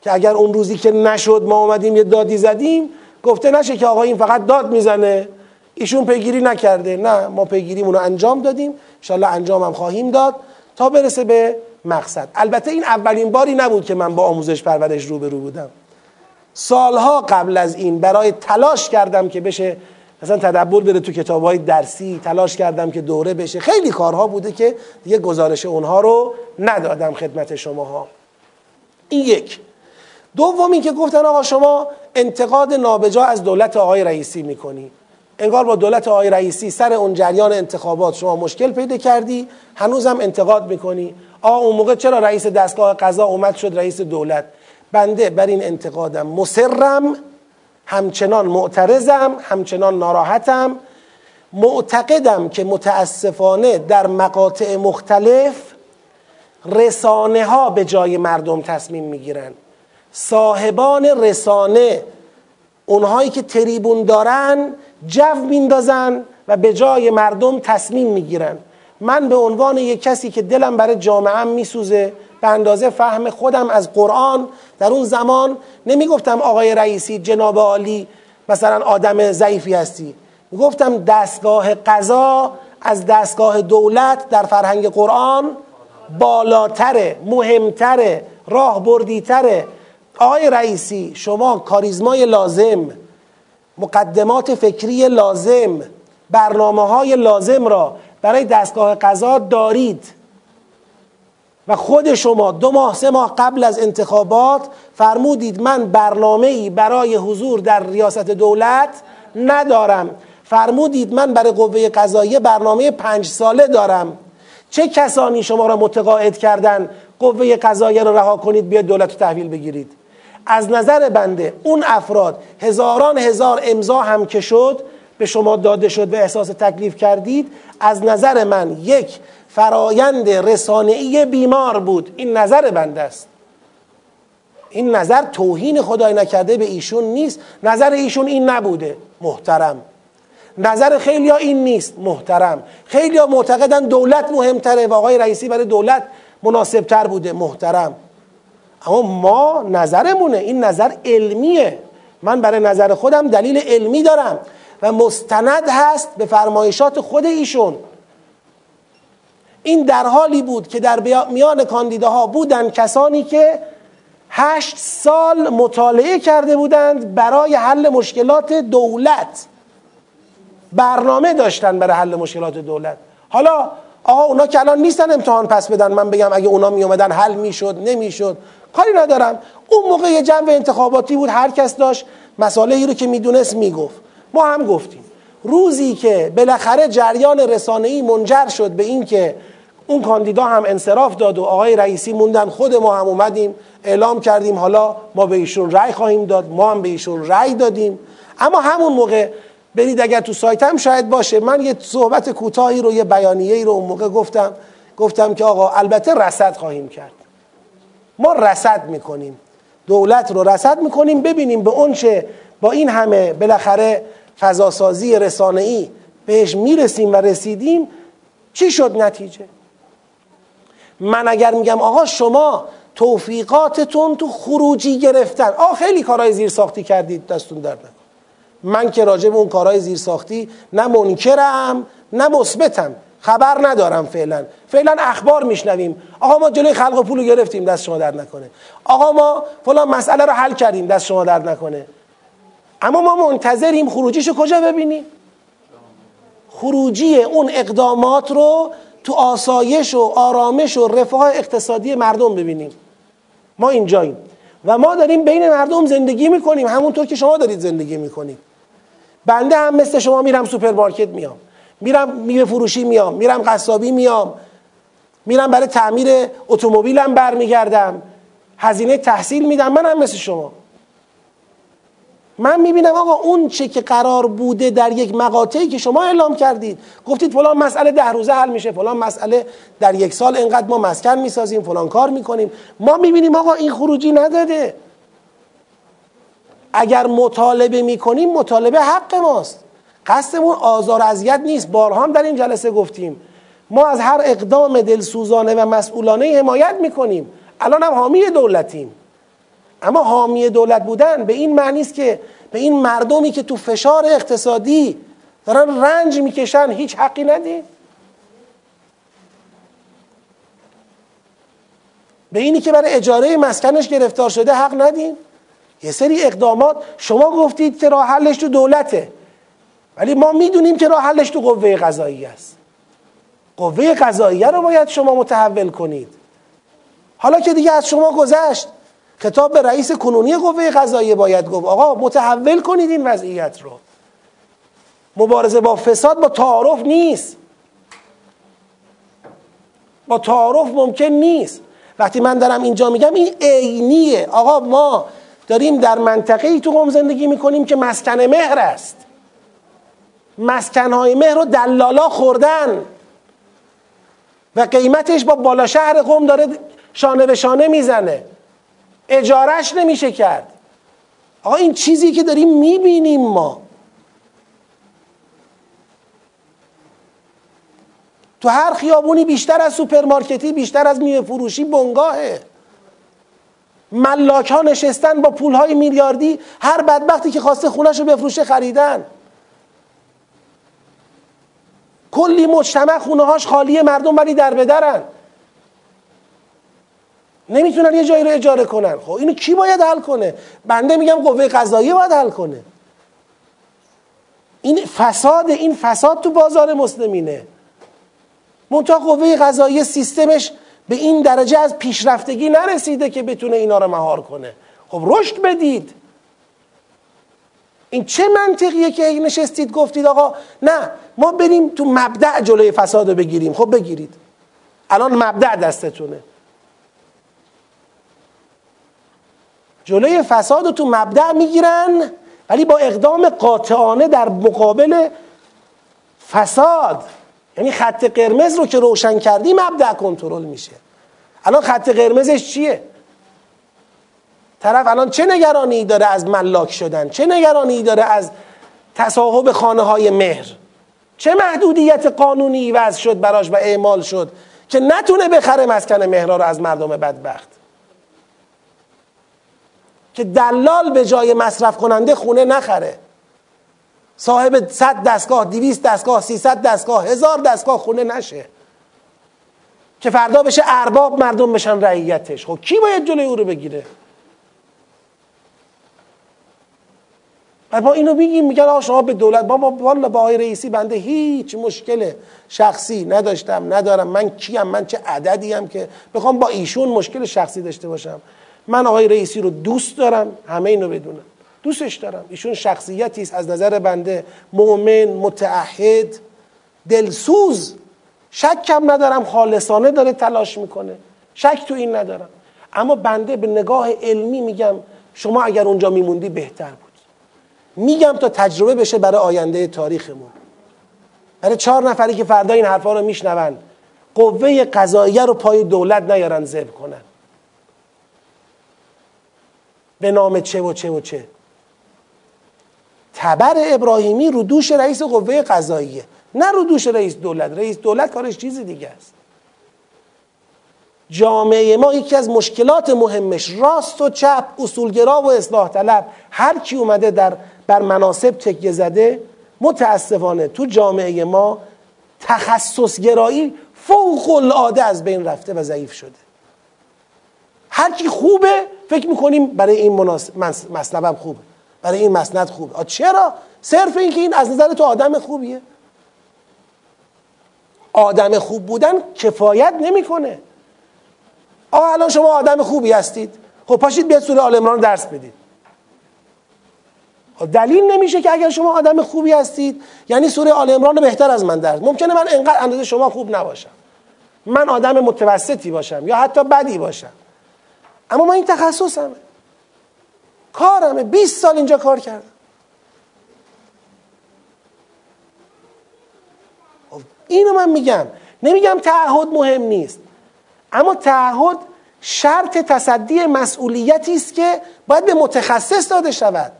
که اگر اون روزی که نشد ما اومدیم یه دادی زدیم گفته نشه که آقا این فقط داد می‌زنه. ایشون پیگیری نکرده. نه ما پیگیریمون رو انجام دادیم. انشالله انجام هم خواهیم داد تا برسه به مقصد. البته این اولین باری نبود که من با آموزش پرورش روبرو بودم. سالها قبل از این برای تلاش کردم که بشه مثلا تدبر بره تو کتاب های درسی تلاش کردم که دوره بشه. خیلی کارها بوده که دیگه گزارش اونها رو ندادم خدمت شماها. این یک. دومی که گفتن آقا شما انتقاد نابجا از دولت آقای رئیسی می‌کنی. انگار با دولت آقای رئیسی سر اون جریان انتخابات شما مشکل پیدا کردی هنوزم انتقاد می‌کنی. آقا اون موقع چرا رئیس دستگاه قضا اومد شد رئیس دولت؟ بنده بر این انتقادم مسرم همچنان معترضم همچنان ناراحتم. معتقدم که متاسفانه در مقاطع مختلف رسانه ها به جای مردم تصمیم می‌گیرن. صاحبان رسانه اونهایی که تریبون دارن جو میندازن و به جای مردم تصمیم می‌گیرن. من به عنوان یک کسی که دلم برای جامعه میسوزه به اندازه فهم خودم از قرآن در اون زمان نمی‌گفتم آقای رئیسی جناب عالی مثلا آدم ضعیفی هستی. می‌گفتم دستگاه قضا از دستگاه دولت در فرهنگ قرآن بالاتره مهمتره راه بردیتره آقای رئیسی شما کاریزمای لازم مقدمات فکری لازم برنامه های لازم را برای دستگاه قضا دارید. و خود شما دو ماه سه ماه قبل از انتخابات فرمودید من برنامه ای برای حضور در ریاست دولت ندارم. فرمودید من برای قوه قضاییه برنامه پنج ساله دارم. چه کسانی شما را متقاعد کردن؟ قوه قضاییه را رها کنید بیاد دولت رو تحویل بگیرید. از نظر بنده اون افراد هزاران هزار امضا هم که شد به شما داده شد و احساس تکلیف کردید از نظر من یک فرایند رسانه‌ای بیمار بود. این نظر بنده است. این نظر توهین خدای نکرده به ایشون نیست. نظر ایشون این نبوده. محترم. نظر خیلی این نیست. محترم. خیلی ها معتقدن دولت مهمتره و آقای رئیسی برای دولت مناسبتر بوده. محترم. اما ما نظرمونه. این نظر علمیه. من برای نظر خودم دلیل علمی دارم. و مستند هست به فرمایشات خود ایشون. این در حالی بود که در میان کاندیداها بودند کسانی که هشت سال مطالعه کرده بودند برای حل مشکلات دولت. برنامه داشتن برای حل مشکلات دولت. حالا آقا اونا که الان نیستن امتحان پس بدن. من بگم اگه اونا می اومدن حل می‌شد نمی‌شد. کاری ندارم. اون موقع یه جنب انتخاباتی بود هر کس داشت مسائلی رو که می‌دونست می‌گفت. ما هم گفتیم. روزی که بالاخره جریان رسانه‌ای منجر شد به اینکه اون کاندیدا هم انصراف داد و آقای رئیسی موندن خود ما هم اومدیم اعلام کردیم حالا ما به ایشون رأی خواهیم داد ما هم به ایشون رأی دادیم. اما همون موقع برید اگر تو سایتم شاید باشه من یه صحبت کوتاهی رو یه بیانیه ای رو اون موقع گفتم. گفتم که آقا البته رصد خواهیم کرد. ما رصد می‌کنیم. دولت رو رصد می‌کنیم ببینیم به اون چه با این همه بالاخره فضاسازی رسانه ای بهش می‌رسیم و رسیدیم چی شد نتیجه؟ من اگر میگم آقا شما توفیقاتتون تو خروجی گرفتن آه خیلی کارهای زیر ساختی کردید دستون در من که راجع به اون کارهای زیر ساختی نه منکرم نه مثبتم. خبر ندارم فعلا. فعلا اخبار میشنویم. آقا ما جلوی خلق و پول گرفتیم دست شما درد نکنه. آقا ما فلان مسئله رو حل کردیم دست شما درد نکنه. اما ما منتظریم خروجیشو کجا ببینیم؟ خروجی اون اقدامات رو تو آسایش و آرامش و رفاه اقتصادی مردم ببینیم. ما اینجاییم. و ما داریم بین مردم زندگی می‌کنیم. همونطور که شما دارید زندگی می‌کنید. بنده هم مثل شما میرم سوپرمارکت میام. میرم میوه فروشی میام. میرم قصابی میام. میرم برای تعمیر اتومبیلم برمیگردم. هزینه تحصیل میدم. من هم مثل شما. من می‌بینم آقا اون چه که قرار بوده در یک مقاطعی که شما اعلام کردید گفتید فلان مسئله ده روزه حل میشه فلان مسئله در یک سال انقدر ما مسکن می‌سازیم فلان کار می‌کنیم. ما می‌بینیم آقا این خروجی نداده. اگر مطالبه می‌کنیم مطالبه حق ماست. قصدمون آزار اذیت نیست. بارها هم در این جلسه گفتیم. ما از هر اقدام دلسوزانه و مسئولانه حمایت می‌کنیم. الان هم حامی دولتیم. اما حامی دولت بودن به این معنی است که به این مردمی که تو فشار اقتصادی دارن رنج می‌کشن هیچ حقی ندید به اینی که برای اجاره مسکنش گرفتار شده حق ندیم یه سری اقدامات. شما گفتید که راه حلش تو دولته. ولی ما می‌دونیم که راه حلش تو قوه قضایی است. قوه قضاییه رو باید شما متحول کنید. حالا که دیگه از شما گذشت خطاب به رئیس کنونی قوه قضاییه باید گفت آقا متحول کنید این وضعیت رو. مبارزه با فساد با تعارف نیست. با تعارف ممکن نیست. وقتی من دارم اینجا میگم این عینیه. آقا ما داریم در منطقه ای تو قوم زندگی می‌کنیم که مسکن مهر است. مسکنهای مهر رو دلالا خوردن. و قیمتش با بالا شهر قوم داره شانه به شانه می‌زنه. اجارش نمیشه کرد. آقا این چیزی که داریم می‌بینیم ما. تو هر خیابونی بیشتر از سوپرمارکتی بیشتر از میوه فروشی بنگاهه. ملاک ها نشستن با پول های میلیاردی هر بدبختی که خواسته خونش رو بفروشه خریدن. کلی مجتمع خونه هاش خالی مردم ولی در بدرن. نمی‌تونن یه جایی رو اجاره کنن. خب اینو کی باید حل کنه؟ بنده میگم قوه قضاییه باید حل کنه. این فساد این فساد تو بازار مسلمینه. منتها قوه قضاییه سیستمش به این درجه از پیشرفتگی نرسیده که بتونه اینا رو مهار کنه. خب رشد بدید. این چه منطقیه که نشستید گفتید آقا؟ نه ما بریم تو مبدع جلوی فساد رو بگیریم. خب بگیرید. الان مبدع دستتونه. جلوی فساد رو تو مبدع می‌گیرن ولی با اقدام قاطعانه در مقابل فساد. یعنی خط قرمز رو که روشن کردی مبدع کنترل میشه. الان خط قرمزش چیه؟ طرف الان چه نگرانی داره از ملاک شدن؟ چه نگرانی داره از تصاحب خانه های مهر؟ چه محدودیت قانونی وضع شد براش و اعمال شد که نتونه بخره مسکن مهرها رو از مردم بدبخت؟ که دلال به جای مصرف کننده خونه نخره. صاحب صد دستگاه دیویست دستگاه سیصد دستگاه هزار دستگاه خونه نشه. که فردا بشه ارباب مردم بشن رعیتش. خب کی باید جلوی او رو بگیره؟ ما اینو میگیم میگن آقا شما به دولت با والا با آقای رئیسی بنده هیچ مشکل شخصی نداشتم ندارم. من کیم؟ من چه عددی هم که بخوام با ایشون مشکل شخصی داشته باشم؟ من آقای رئیسی رو دوست دارم همه اینو بدونم دوستش دارم. ایشون شخصیتی است از نظر بنده مؤمن متعهد دلسوز. شکم ندارم خالصانه داره تلاش می‌کنه. شک تو این ندارم. اما بنده به نگاه علمی میگم شما اگر اونجا میموندی بهتر بود. میگم تا تجربه بشه برای آینده تاریخمون. برای چهار نفری که فردا این حرفا رو میشنون قوه قضاییه رو پای دولت نیارن زب کنن. به نام چه و چه و چه. تبر ابراهیمی رو دوش رئیس قوه قضاییه نه رو دوش رئیس دولت. رئیس دولت کارش چیز دیگه است. جامعه ما یکی از مشکلات مهمش راست و چپ اصولگرا و اصلاح طلب. هر کی اومده در بر مناسب تکیه زده متاسفانه تو جامعه ما تخصصگرایی فوق العاده از بین رفته و ضعیف شده. هر کی خوبه فکر می‌کنیم برای این مناسب مطلبم خوبه برای این مسند خوبه چرا؟ صرف اینکه این از نظر تو آدم خوبیه. آدم خوب بودن کفایت نمی‌کنه. آقا الان شما آدم خوبی هستید. خب پاشید بیاد سوره آل عمران درس بدید. خب دلیل نمیشه که اگر شما آدم خوبی هستید یعنی سوره آل عمران بهتر از من درس. ممکنه من انقدر اندازه شما خوب نباشم. من آدم متوسطی باشم یا حتی بدی باشم. اما من این تخصصمه. کارمه. 20 سال اینجا کار کردم. خب اینو من میگم. نمیگم تعهد مهم نیست. اما تعهد شرط تصدی مسئولیتی است که باید به متخصص داده شود.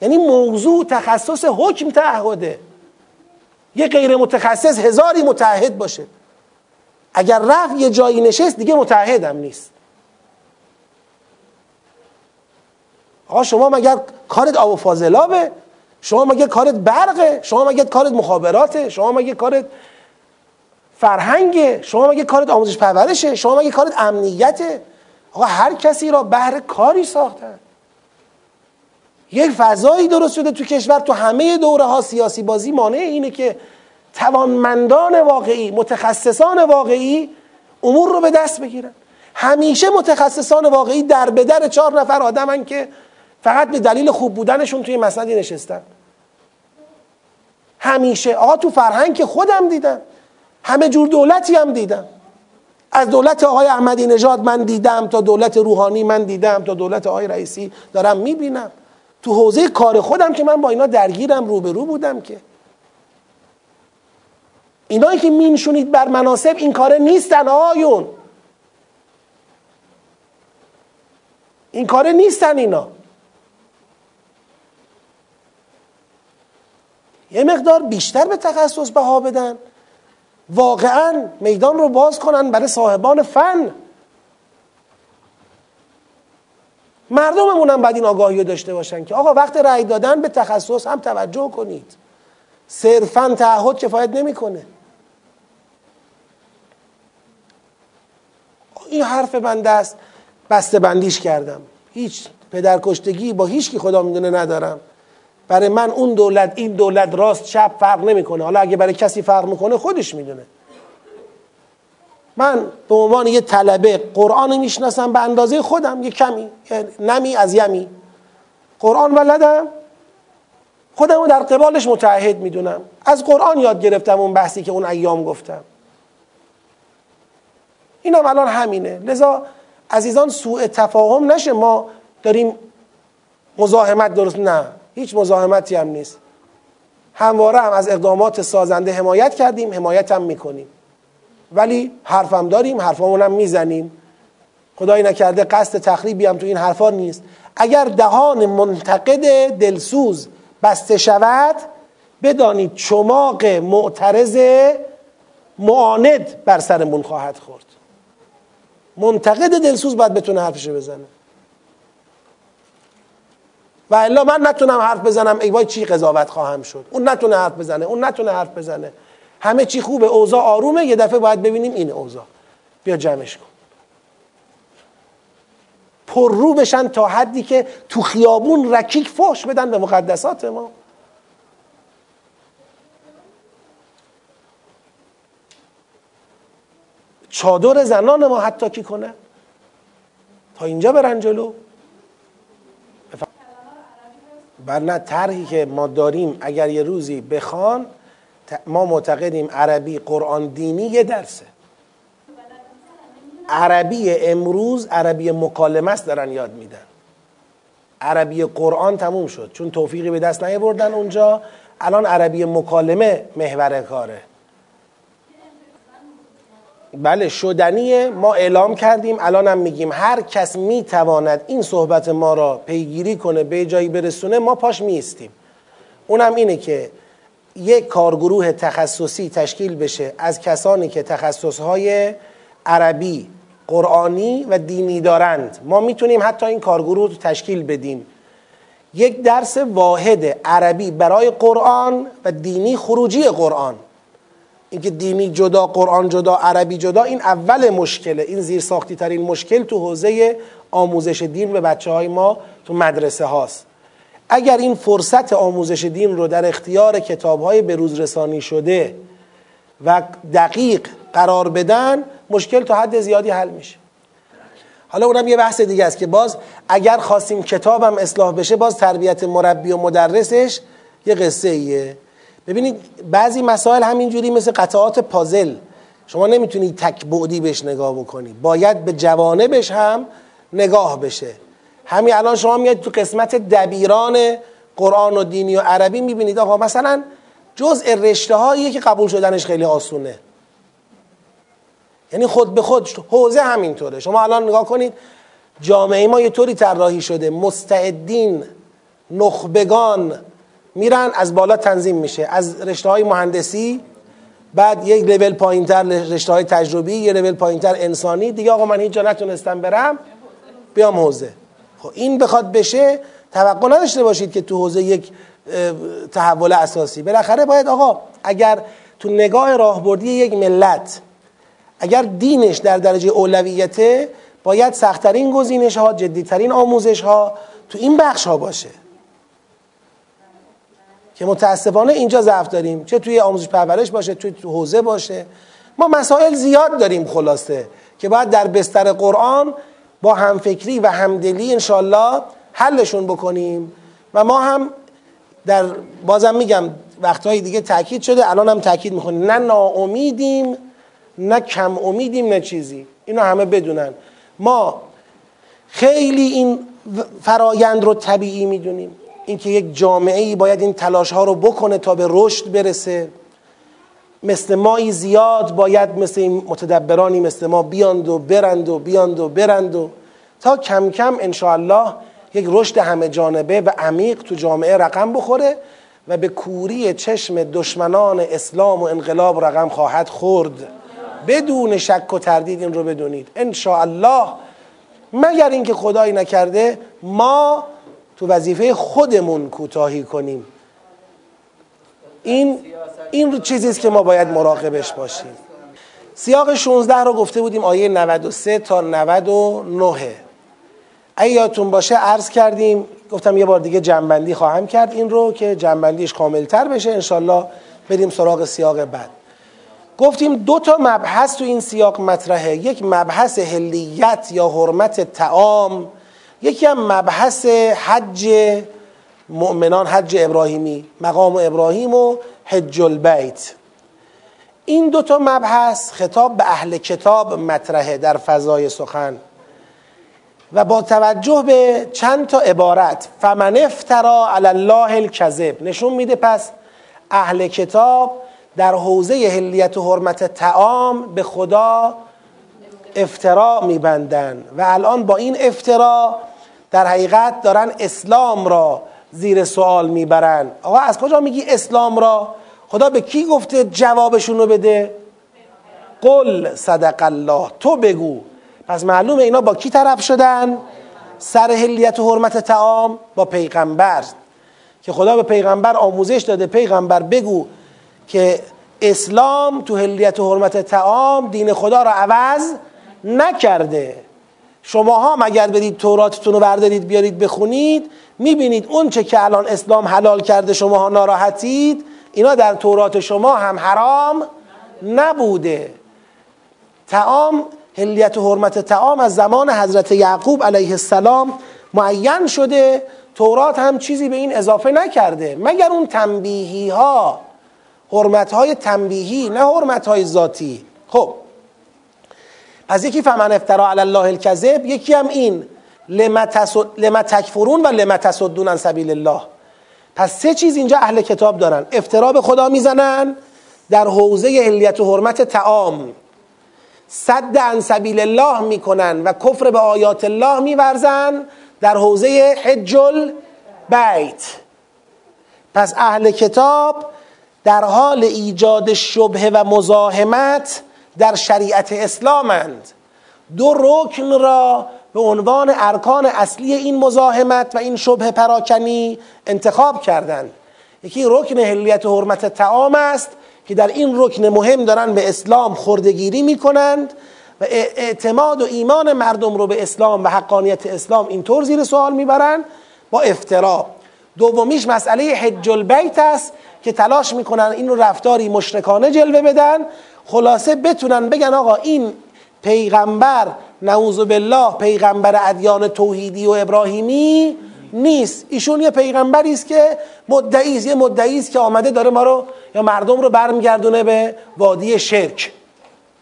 یعنی موضوع تخصص حکم تعهده. یه غیر متخصص هزاری متعهد باشه. اگر رفت یه جایی نشست دیگه متعهدم نیست. آقا شما مگر کارت آب و فاضلابه؟ شما مگر کارت برقه؟ شما مگر کارت مخابراته؟ شما مگر کارت فرهنگه؟ شما مگه کارت آموزش پرورشه؟ شما مگه کارت امنیته؟ آقا هر کسی را بهر کاری ساختن یک فضایی درست شده تو کشور تو همه دوره ها سیاسی بازی مانع اینه که توانمندان واقعی متخصصان واقعی امور رو به دست بگیرن. همیشه متخصصان واقعی در به در چهار نفر آدمن که فقط به دلیل خوب بودنشون توی مسندی نشستن. همیشه آقا تو فرهنگ که خودم دیدم همه جور دولتی هم دیدم. از دولت آقای احمدی نژاد من دیدم تا دولت روحانی من دیدم تا دولت آقای رئیسی دارم می‌بینم. تو حوزه کار خودم که من با اینا درگیرم روبرو بودم که. اینایی که مینشونید بر مناسب این کاره نیستن آیون این کاره نیستن اینا. یه مقدار بیشتر به تخصص بها بدن. واقعا میدان رو باز کنن برای صاحبان فن. مردممون هم باید این آگاهی رو داشته باشن که آقا وقت رأی دادن به تخصص هم توجه کنید. صرفا تعهد کفایت نمی‌کنه. این حرف بنده است. بسته بندیش کردم. هیچ پدرکشتگی با هیچ کی خدا می‌دونه ندارم. برای من اون دولت این دولت راست چپ فرق نمی‌کنه. حالا اگه برای کسی فرق می‌کنه خودش می‌دونه. من به عنوان یه طلبه قرآن می‌شناسم به اندازه خودم یه کمی نمی از یمی. قرآن ولدم. خودم رو در قبالش متعهد می‌دونم. از قرآن یاد گرفتم اون بحثی که اون ایام گفتم. اینم الان همینه. لذا عزیزان سوء تفاهم نشه. ما داریم مزاحمت درست نه. هیچ مزاحمتی هم نیست. همواره هم از اقدامات سازنده حمایت کردیم حمایت هم می‌کنیم. ولی حرفم داریم حرفامون هم می‌زنیم. خدایی نکرده قصد تخریبی هم تو این حرفا نیست. اگر دهان منتقد دلسوز بسته شود بدانید چماق معترض معاند بر سرمون خواهد خورد. منتقد دلسوز باید بتونه حرفش بزنه. و الا من نتونم حرف بزنم ای وای چی قضاوت خواهم شد؟ اون نتونه حرف بزنه اون نتونه حرف بزنه. همه چی خوبه اوضاع آرومه یه دفعه باید ببینیم این اوضاع. بیا جمعش کن. پر رو بشن تا حدی که تو خیابون رکیک فحش بدن به مقدسات ما. چادر زنان ما حتی کی کنه؟ تا اینجا برن جلو. نه طرحی که ما داریم اگر یه روزی بخوان ما معتقدیم عربی قرآن دینی یه درسه. عربی امروز عربی مکالمه است دارن یاد میدن. عربی قرآن تموم شد چون توفیقی به دست نیاوردن اونجا. الان عربی مکالمه محور کاره. بله شدنیه. ما اعلام کردیم. الان هم میگیم هر کس می‌تواند این صحبت ما را پیگیری کنه به جایی برسونه ما پاش میستیم اونم اینه که یک کارگروه تخصصی تشکیل بشه از کسانی که تخصصهای عربی قرآنی و دینی دارند. ما می‌تونیم حتی این کارگروه رو تشکیل بدیم. یک درس واحد عربی برای قرآن و دینی خروجی قرآن. اینکه دینی جدا قرآن جدا عربی جدا این اول مشکله. این زیر ساختی ترین مشکل تو حوزه آموزش دین به بچه های ما تو مدرسه هاست. اگر این فرصت آموزش دین رو در اختیار کتاب های بروز رسانی شده و دقیق قرار بدن مشکل تا حد زیادی حل میشه. حالا اونم یه بحث دیگه است که باز اگر خواستیم کتابم اصلاح بشه باز تربیت مربی و مدرسش یه قصه ایه. ببینید بعضی مسائل همینجوری مثل قطعات پازل. شما نمی‌تونید تک بعدی بهش نگاه بکنید باید به جوانبش هم نگاه بشه. همین الان شما میاد تو قسمت دبیران قرآن و دینی و عربی می‌بینید. آقا مثلا جزء رشته هاییه که قبول شدنش خیلی آسونه. یعنی خود به خود حوزه همینطوره. شما الان نگاه کنید جامعه ما یه طوری طراحی شده. مستعدین نخبگان میرن از بالا تنظیم میشه. از رشته های مهندسی بعد یک لول پایینتر رشته های تجربی یه لول پایینتر انسانی. دیگه آقا من هیچ جا نتونستم برم بیام حوزه. خب این بخواد بشه توقع نداشته باشید که تو حوزه یک تحول اساسی. بالاخره باید آقا اگر تو نگاه راهبردی یک ملت اگر دینش در درجه اولویته باید سختترین گزینش ها جدیترین آموزش ها تو این بخش ها باشه. که متاسفانه اینجا ضعف داریم. چه توی آموزش پرورش باشه توی تو حوزه باشه. ما مسائل زیاد داریم خلاصه که باید در بستر قرآن با همفکری و همدلی انشالله حلشون بکنیم. و ما هم در بازم میگم وقتهای دیگه تاکید شده الان هم تاکید می‌کنیم نه ناامیدیم نه کم امیدیم نه چیزی. اینو همه بدونن. ما خیلی این فرایند رو طبیعی می‌دونیم. اینکه یک جامعه ای باید این تلاش ها رو بکنه تا به رشد برسه. مثل مایی زیاد باید مثل این متدبرانی مثل ما بیاند و برند و بیاند و برند و تا کم کم انشاءالله یک رشد همه جانبه و عمیق تو جامعه رقم بخوره و به کوری چشم دشمنان اسلام و انقلاب رقم خواهد خورد. بدون شک و تردید این رو بدونید. ان الله مگر اینکه خدایی نکرده ما تو وظیفه خودمون کوتاهی کنیم. این این چیزی است که ما باید مراقبش باشیم. سیاق 16 رو گفته بودیم آیه 93 تا 99 اگه یادتون باشه عرض کردیم. گفتم یه بار دیگه جنبندی خواهم کرد این رو که جنبندیش کاملتر بشه. انشالله بریم سراغ سیاق بعد. گفتیم دو تا مبحث تو این سیاق مطرحه. یک مبحث هلیت یا حرمت تعام یکی هم مبحث حج مؤمنان حج ابراهیمی مقام ابراهیم و حج البیت. این دو تا مبحث خطاب به اهل کتاب مطرحه در فضای سخن. و با توجه به چند تا عبارت فمن افترا علی الله الکذب نشون میده پس اهل کتاب در حوزه هلیت و حرمت تعام به خدا افترا میبندن. و الان با این افترا در حقیقت دارن اسلام را زیر سوال می‌برن. آقا از کجا میگی اسلام را؟ خدا به کی گفته جوابشون رو بده؟ قل صدق الله. تو بگو. پس معلومه اینا با کی طرف شدن؟ سر هلیت و حرمت تعام با پیغمبر. که خدا به پیغمبر آموزش داده. پیغمبر بگو که اسلام تو هلیت و حرمت تعام دین خدا را عوض نکرده. شما ها اگر برید توراتتون رو بردارید بیارید بخونید می‌بینید اون چه که الان اسلام حلال کرده شما ها ناراحتید اینا در تورات شما هم حرام نبوده. تعام هلیت و حرمت تعام از زمان حضرت یعقوب علیه السلام معین شده. تورات هم چیزی به این اضافه نکرده. مگر اون تنبیهی ها حرمت های تنبیهی نه حرمت های ذاتی. خب پس یکی فمن افترا علی الله الکذب یکی هم این لما تکفرون و لما تصدون عن سبیل الله. پس سه چیز اینجا اهل کتاب دارن. افترا به خدا می‌زنن در حوزه هلیت و حرمت تعام صد عن سبیل الله می‌کنن و کفر به آیات الله میورزن در حوزه حج البیت پس اهل کتاب در حال ایجاد شبه و مزاحمت در شریعت اسلامند. دو رکن را به عنوان ارکان اصلی این مزاحمت و این شبه پراکنی انتخاب کردند. یکی رکن هلیت و حرمت تعام است که در این رکن مهم دارن به اسلام خردگیری می‌کنند و اعتماد و ایمان مردم رو به اسلام و حقانیت اسلام اینطور زیر سوال می‌برن. با افترا. دومیش مسئله حج البیت است که تلاش می‌کنن این رو رفتاری مشرکانه جلوه بدن خلاصه بتونن بگن آقا این پیغمبر نعوذ بالله پیغمبر ادیان توحیدی و ابراهیمی نیست. ایشون یه پیغمبری است که مدعی است یه مدعی است که آمده داره ما رو یا مردم رو برمیگردونه به وادی شرک.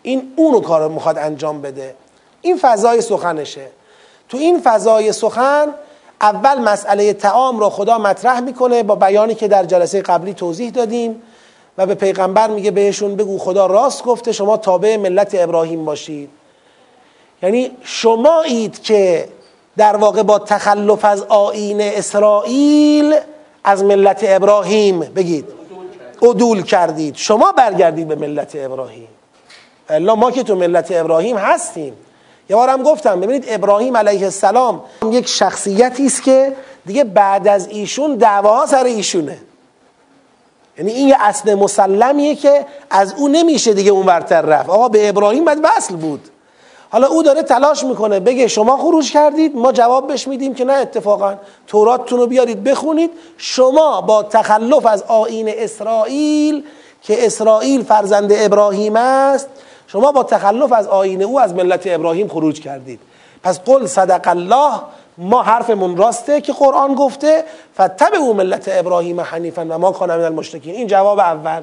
این اونو کار می‌خواد انجام بده. این فضای سخنشه. تو این فضای سخن اول مسئله تعام رو خدا مطرح می‌کنه با بیانی که در جلسه قبلی توضیح دادیم. و به پیغمبر میگه بهشون بگو خدا راست گفته شما تابع ملت ابراهیم باشید. یعنی شمایید که در واقع با تخلف از آین اسرائیل از ملت ابراهیم بگید. عدول کردید. شما برگردید به ملت ابراهیم. الا ما که تو ملت ابراهیم هستیم. یه بارم گفتم ببینید ابراهیم علیه السلام یک شخصیتی است که دیگه بعد از ایشون دعواها سر ایشونه. یعنی این یه اصل مسلمیه که از او نمیشه دیگه اون ورتر رفت. آقا به ابراهیم باید وصل بود. حالا او داره تلاش می‌کنه بگه شما خروج کردید ما جواب بهش میدیم که نه اتفاقا توراتتون رو بیارید بخونید. شما با تخلف از آین اسرائیل که اسرائیل فرزند ابراهیم است شما با تخلف از آین او از ملت ابراهیم خروج کردید. پس قل صدق الله ما حرفمون راسته که قرآن گفته فتب او ملت ابراهیم حنیفا و ما کان من المشرکین این جواب اول.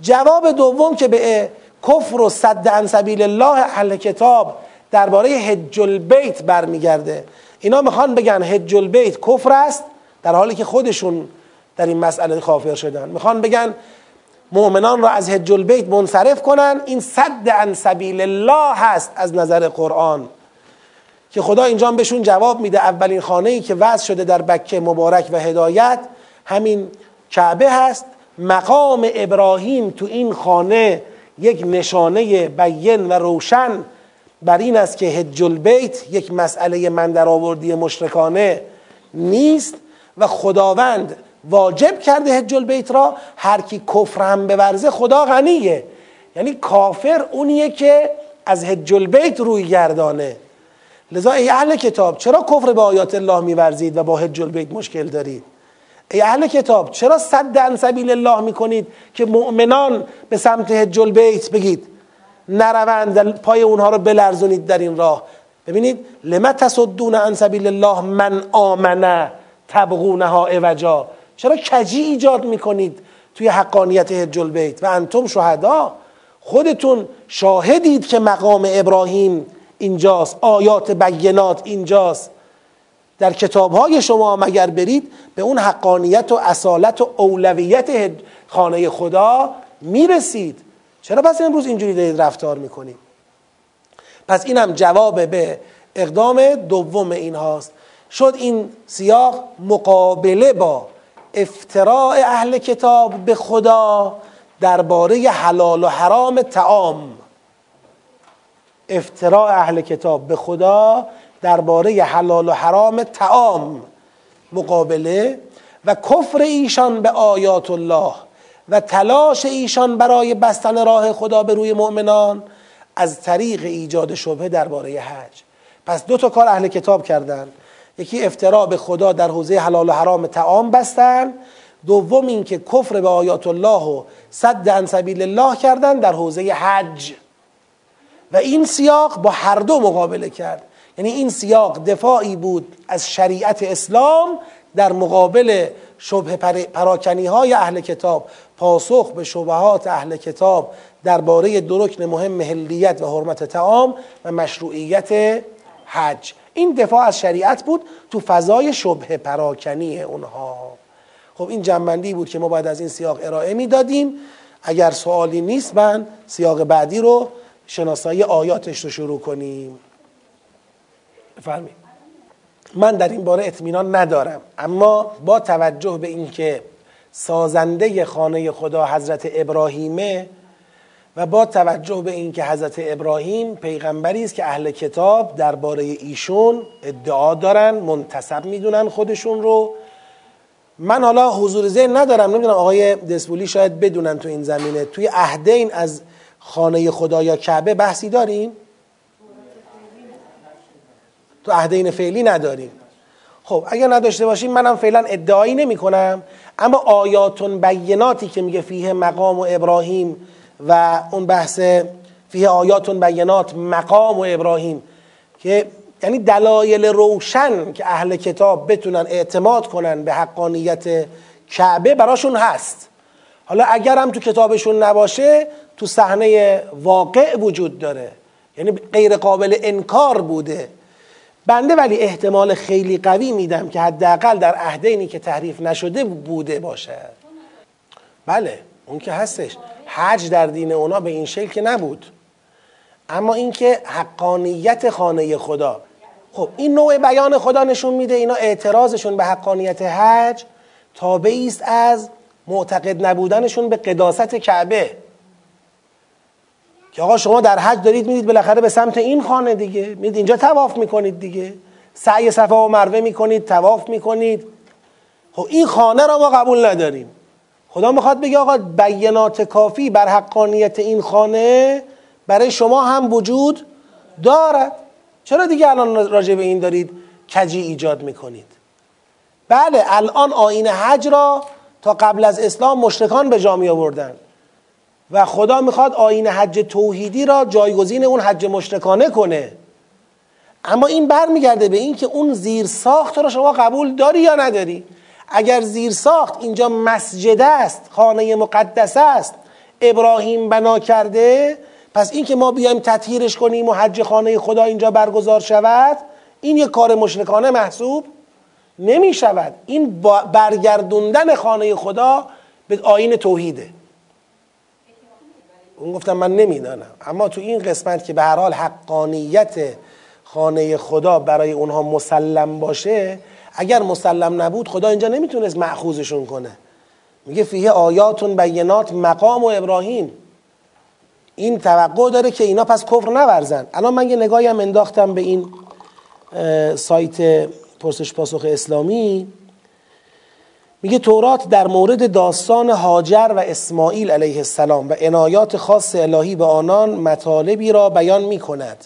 جواب دوم که به کفر و صد عن سبیل الله اهل کتاب درباره حج البیت برمیگرده. اینا می‌خوان بگن حج البیت کفر است در حالی که خودشون در این مسئله کافر شدن. می‌خوان بگن مؤمنان را از حج البیت منصرف کنن. این صد عن سبیل الله هست از نظر قرآن. که خدا اینجا بهشون جواب میده. اولین خانه ای که وضع شده در بکه مبارک و هدایت همین کعبه هست. مقام ابراهیم تو این خانه یک نشانه بین و روشن بر این است که حج البیت یک مسئله من در آوردی مشرکانه نیست و خداوند واجب کرده حج البیت را. هر کی کفر هم بورزه خدا غنیه. یعنی کافر اونیه که از حج البیت روی گردانه. لذا ای اهل کتاب چرا کفر به آیات الله میورزید و با حج البیت مشکل دارید؟ ای اهل کتاب چرا صد عن سبیل الله می‌کنید که مؤمنان به سمت حج البیت بگید؟ نروند پای اونها رو بلرزونید در این راه. ببینید لما تصدون عن سبیل الله من آمنه تبغونها اوجا چرا کجی ایجاد می‌کنید توی حقانیت حج البیت؟ و انتم شهدا؟ خودتون شاهدید که مقام ابراهیم اینجاست آیات بینات اینجاست. در کتاب های شما مگر برید به اون حقانیت و اصالت و اولویت خانه خدا می‌رسید. چرا پس امروز اینجوری دارید رفتار می‌کنید؟ پس اینم جواب به اقدام دوم این هاست شد این سیاق مقابله با افتراع اهل کتاب به خدا درباره حلال و حرام تعام. افتراع اهل کتاب به خدا درباره حلال و حرام تعام مقابله و کفر ایشان به آیات الله و تلاش ایشان برای بستن راه خدا به روی مؤمنان از طریق ایجاد شبهه درباره حج. پس دو تا کار اهل کتاب کردن. یکی افتراع به خدا در حوزه حلال و حرام تعام بستن. دوم اینکه کفر به آیات الله و صد عن سبیل الله کردن در حوزه حج. و این سیاق با هر دو مقابله کرد. یعنی این سیاق دفاعی بود از شریعت اسلام در مقابل شبه پراکنی های اهل کتاب پاسخ به شبهات اهل کتاب درباره دو رکن مهم هلیت و حرمت تعام و مشروعیت حج. این دفاع از شریعت بود تو فضای شبه پراکنی اونها. خب این جنبندی بود که ما باید از این سیاق ارائه می‌دادیم. اگر سوالی نیست من سیاق بعدی رو شناسایی آیاتش رو شروع کنیم. بفرمایید. من در این باره اطمینان ندارم اما با توجه به اینکه سازنده خانه خدا حضرت ابراهیمه و با توجه به اینکه حضرت ابراهیم پیغمبری است که اهل کتاب درباره ایشون ادعا دارن منتصب می‌دونن خودشون رو من حالا حضور ذهن ندارم. نمی‌دونم آقای دسپولی شاید بدونن تو این زمینه. توی عهدین از خانه خدا یا کعبه بحثی داریم؟ تو عهدین فعلی نداریم. خب اگر نداشته باشیم منم فعلا ادعایی نمی کنم اما آیاتون بیناتی که میگه فیه مقام و ابراهیم و اون بحث فیه آیاتون بینات مقام و ابراهیم که یعنی دلایل روشن که اهل کتاب بتونن اعتماد کنن به حقانیت کعبه براشون هست. حالا اگر هم تو کتابشون نباشه تو صحنه واقع وجود داره. یعنی غیر قابل انکار بوده. بنده ولی احتمال خیلی قوی میدم که حداقل در عهدینی که تحریف نشده بوده باشه. بله اون که هستش. حج در دین اونا به این شکل که نبود. اما اینکه حقانیت خانه خدا. خب این نوع بیان خدا نشون میده اینا اعتراضشون به حقانیت حج تابعی است از معتقد نبودنشون به قداست کعبه. که آقا شما در حج دارید می‌دید بالاخره به سمت این خانه دیگه. می‌دید اینجا تواف می‌کنید دیگه. سعی صفا و مروه می‌کنید تواف می‌کنید. خب این خانه را ما قبول نداریم. خدا می‌خواد بگه آقا بینات کافی بر حقانیت این خانه برای شما هم وجود دارد. چرا دیگه الان راجع به این دارید کجی ایجاد می‌کنید؟ بله الان آین حج را تا قبل از اسلام مشرکان به جا می آوردن و خدا می‌خواد آین حج توحیدی را جایگزین اون حج مشرکانه کنه. اما این برمیگرده به این که اون زیر ساخت را شما قبول داری یا نداری؟ اگر زیر ساخت اینجا مسجد است خانه مقدس است ابراهیم بنا کرده پس این که ما بیایم تطهیرش کنیم و حج خانه خدا اینجا برگزار شود این یک کار مشرکانه محسوب نمی شود این برگردوندن خانه خدا به آین توحیده. اون گفتم من نمی‌دانم. اما تو این قسمت که به هر حال حقانیت خانه خدا برای اونها مسلم باشه اگر مسلم نبود خدا اینجا نمی‌تونست معخوزشون کنه. میگه فیه آیاتون بینات مقام و ابراهیم. این توقع داره که اینا پس کفر نورزن. الان من یه نگاهی هم انداختم به این سایت پرسش پاسخ اسلامی. میگه تورات در مورد داستان هاجر و اسماعیل علیه السلام و عنایات خاص الهی به آنان مطالبی را بیان می کند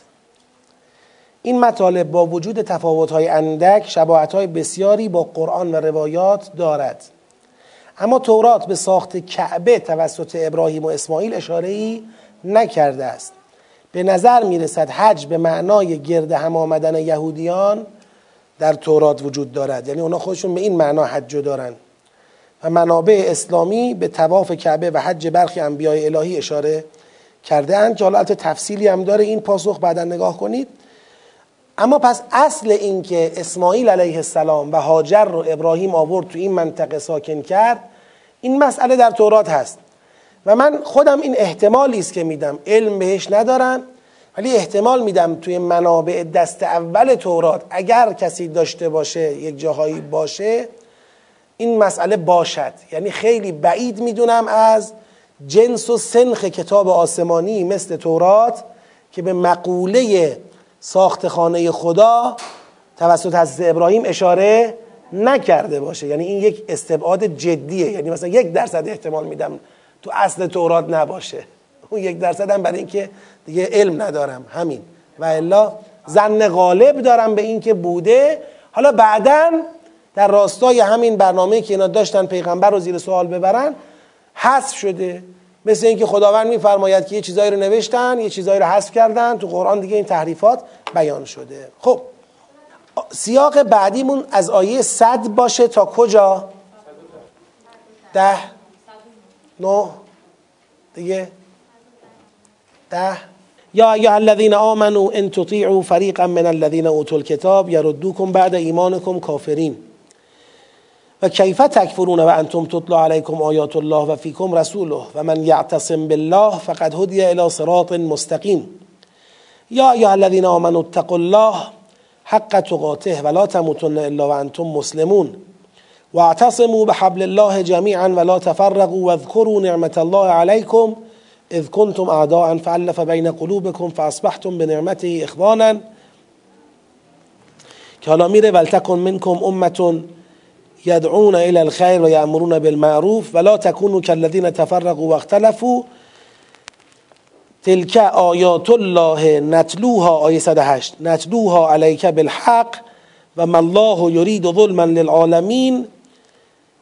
این مطالب با وجود تفاوت‌های اندک شباهت‌های بسیاری با قرآن و روایات دارد. اما تورات به ساخت کعبه توسط ابراهیم و اسماعیل اشاره ای نکرده است. به نظر می رسد حج به معنای گرد هم آمدن یهودیان در تورات وجود دارد. یعنی اونا خودشون به این معنا حج دارن. و منابع اسلامی به تواف کعبه و حج برخی انبیای الهی اشاره کرده اند که حالا تفصیلی هم داره این پاسخ بعدا نگاه کنید. اما پس اصل این که اسماعیل علیه السلام و هاجر رو ابراهیم آورد تو این منطقه ساکن کرد این مسئله در تورات هست. و من خودم این احتمالی است که میدم. علم بهش ندارم ولی احتمال میدم توی منابع دست اول تورات اگر کسی داشته باشه یک جاهایی باشه این مسئله باشد. یعنی خیلی بعید می‌دونم از جنس و سنخ کتاب آسمانی مثل تورات که به مقوله ساخت خانه خدا توسط حضرت ابراهیم اشاره نکرده باشه. یعنی این یک استبعاد جدیه. یعنی مثلا یک درصد احتمال میدم تو اصل تورات نباشه. اون یک درصد هم برای اینکه دیگه علم ندارم. همین. و الا زن غالب دارم به اینکه بوده. حالا بعدا در راستای همین برنامه که اینا داشتن پیغمبر رو زیر سوال ببرن حذف شده. مثل اینکه خداوند میفرماید که یه چیزایی رو نوشتن یه چیزایی رو حذف کردن تو قرآن دیگه این تحریفات بیان شده. خب سیاق بعدیمون از آیه صد باشه تا کجا؟ ده نه دیگه ده. یا ایها الذین آمنوا ان تطیعوا فریقا من الذین اوتوا الكتاب یردوکم بعد ایمانکم کافرین. و کیف تکفرون و انتم تطلع علیکم آیات الله و فیکم رسوله و من یعتصم بالله فقد هدی الى صراط مستقیم. یا ایها الذین آمنوا اتقوا الله حق تقاته ولا تموتن الا وانتم مسلمون. واعتصموا بحبل الله جميعا ولا تفرقوا واذكروا نعمة الله عليكم اذ كنتم اعداء فالف بين قلوبكم فاصبحتم بنعمته اخوانا. که حالا میره ولتکن منکم امه یدعون الى الخیر و یامرون بالمعروف ولا تكونوا كالذين تفرقوا واختلفوا. تلك آیات الله نتلوها آیه 108 نتلوها علیک بالحق و ما الله یرید ظلما للعالمین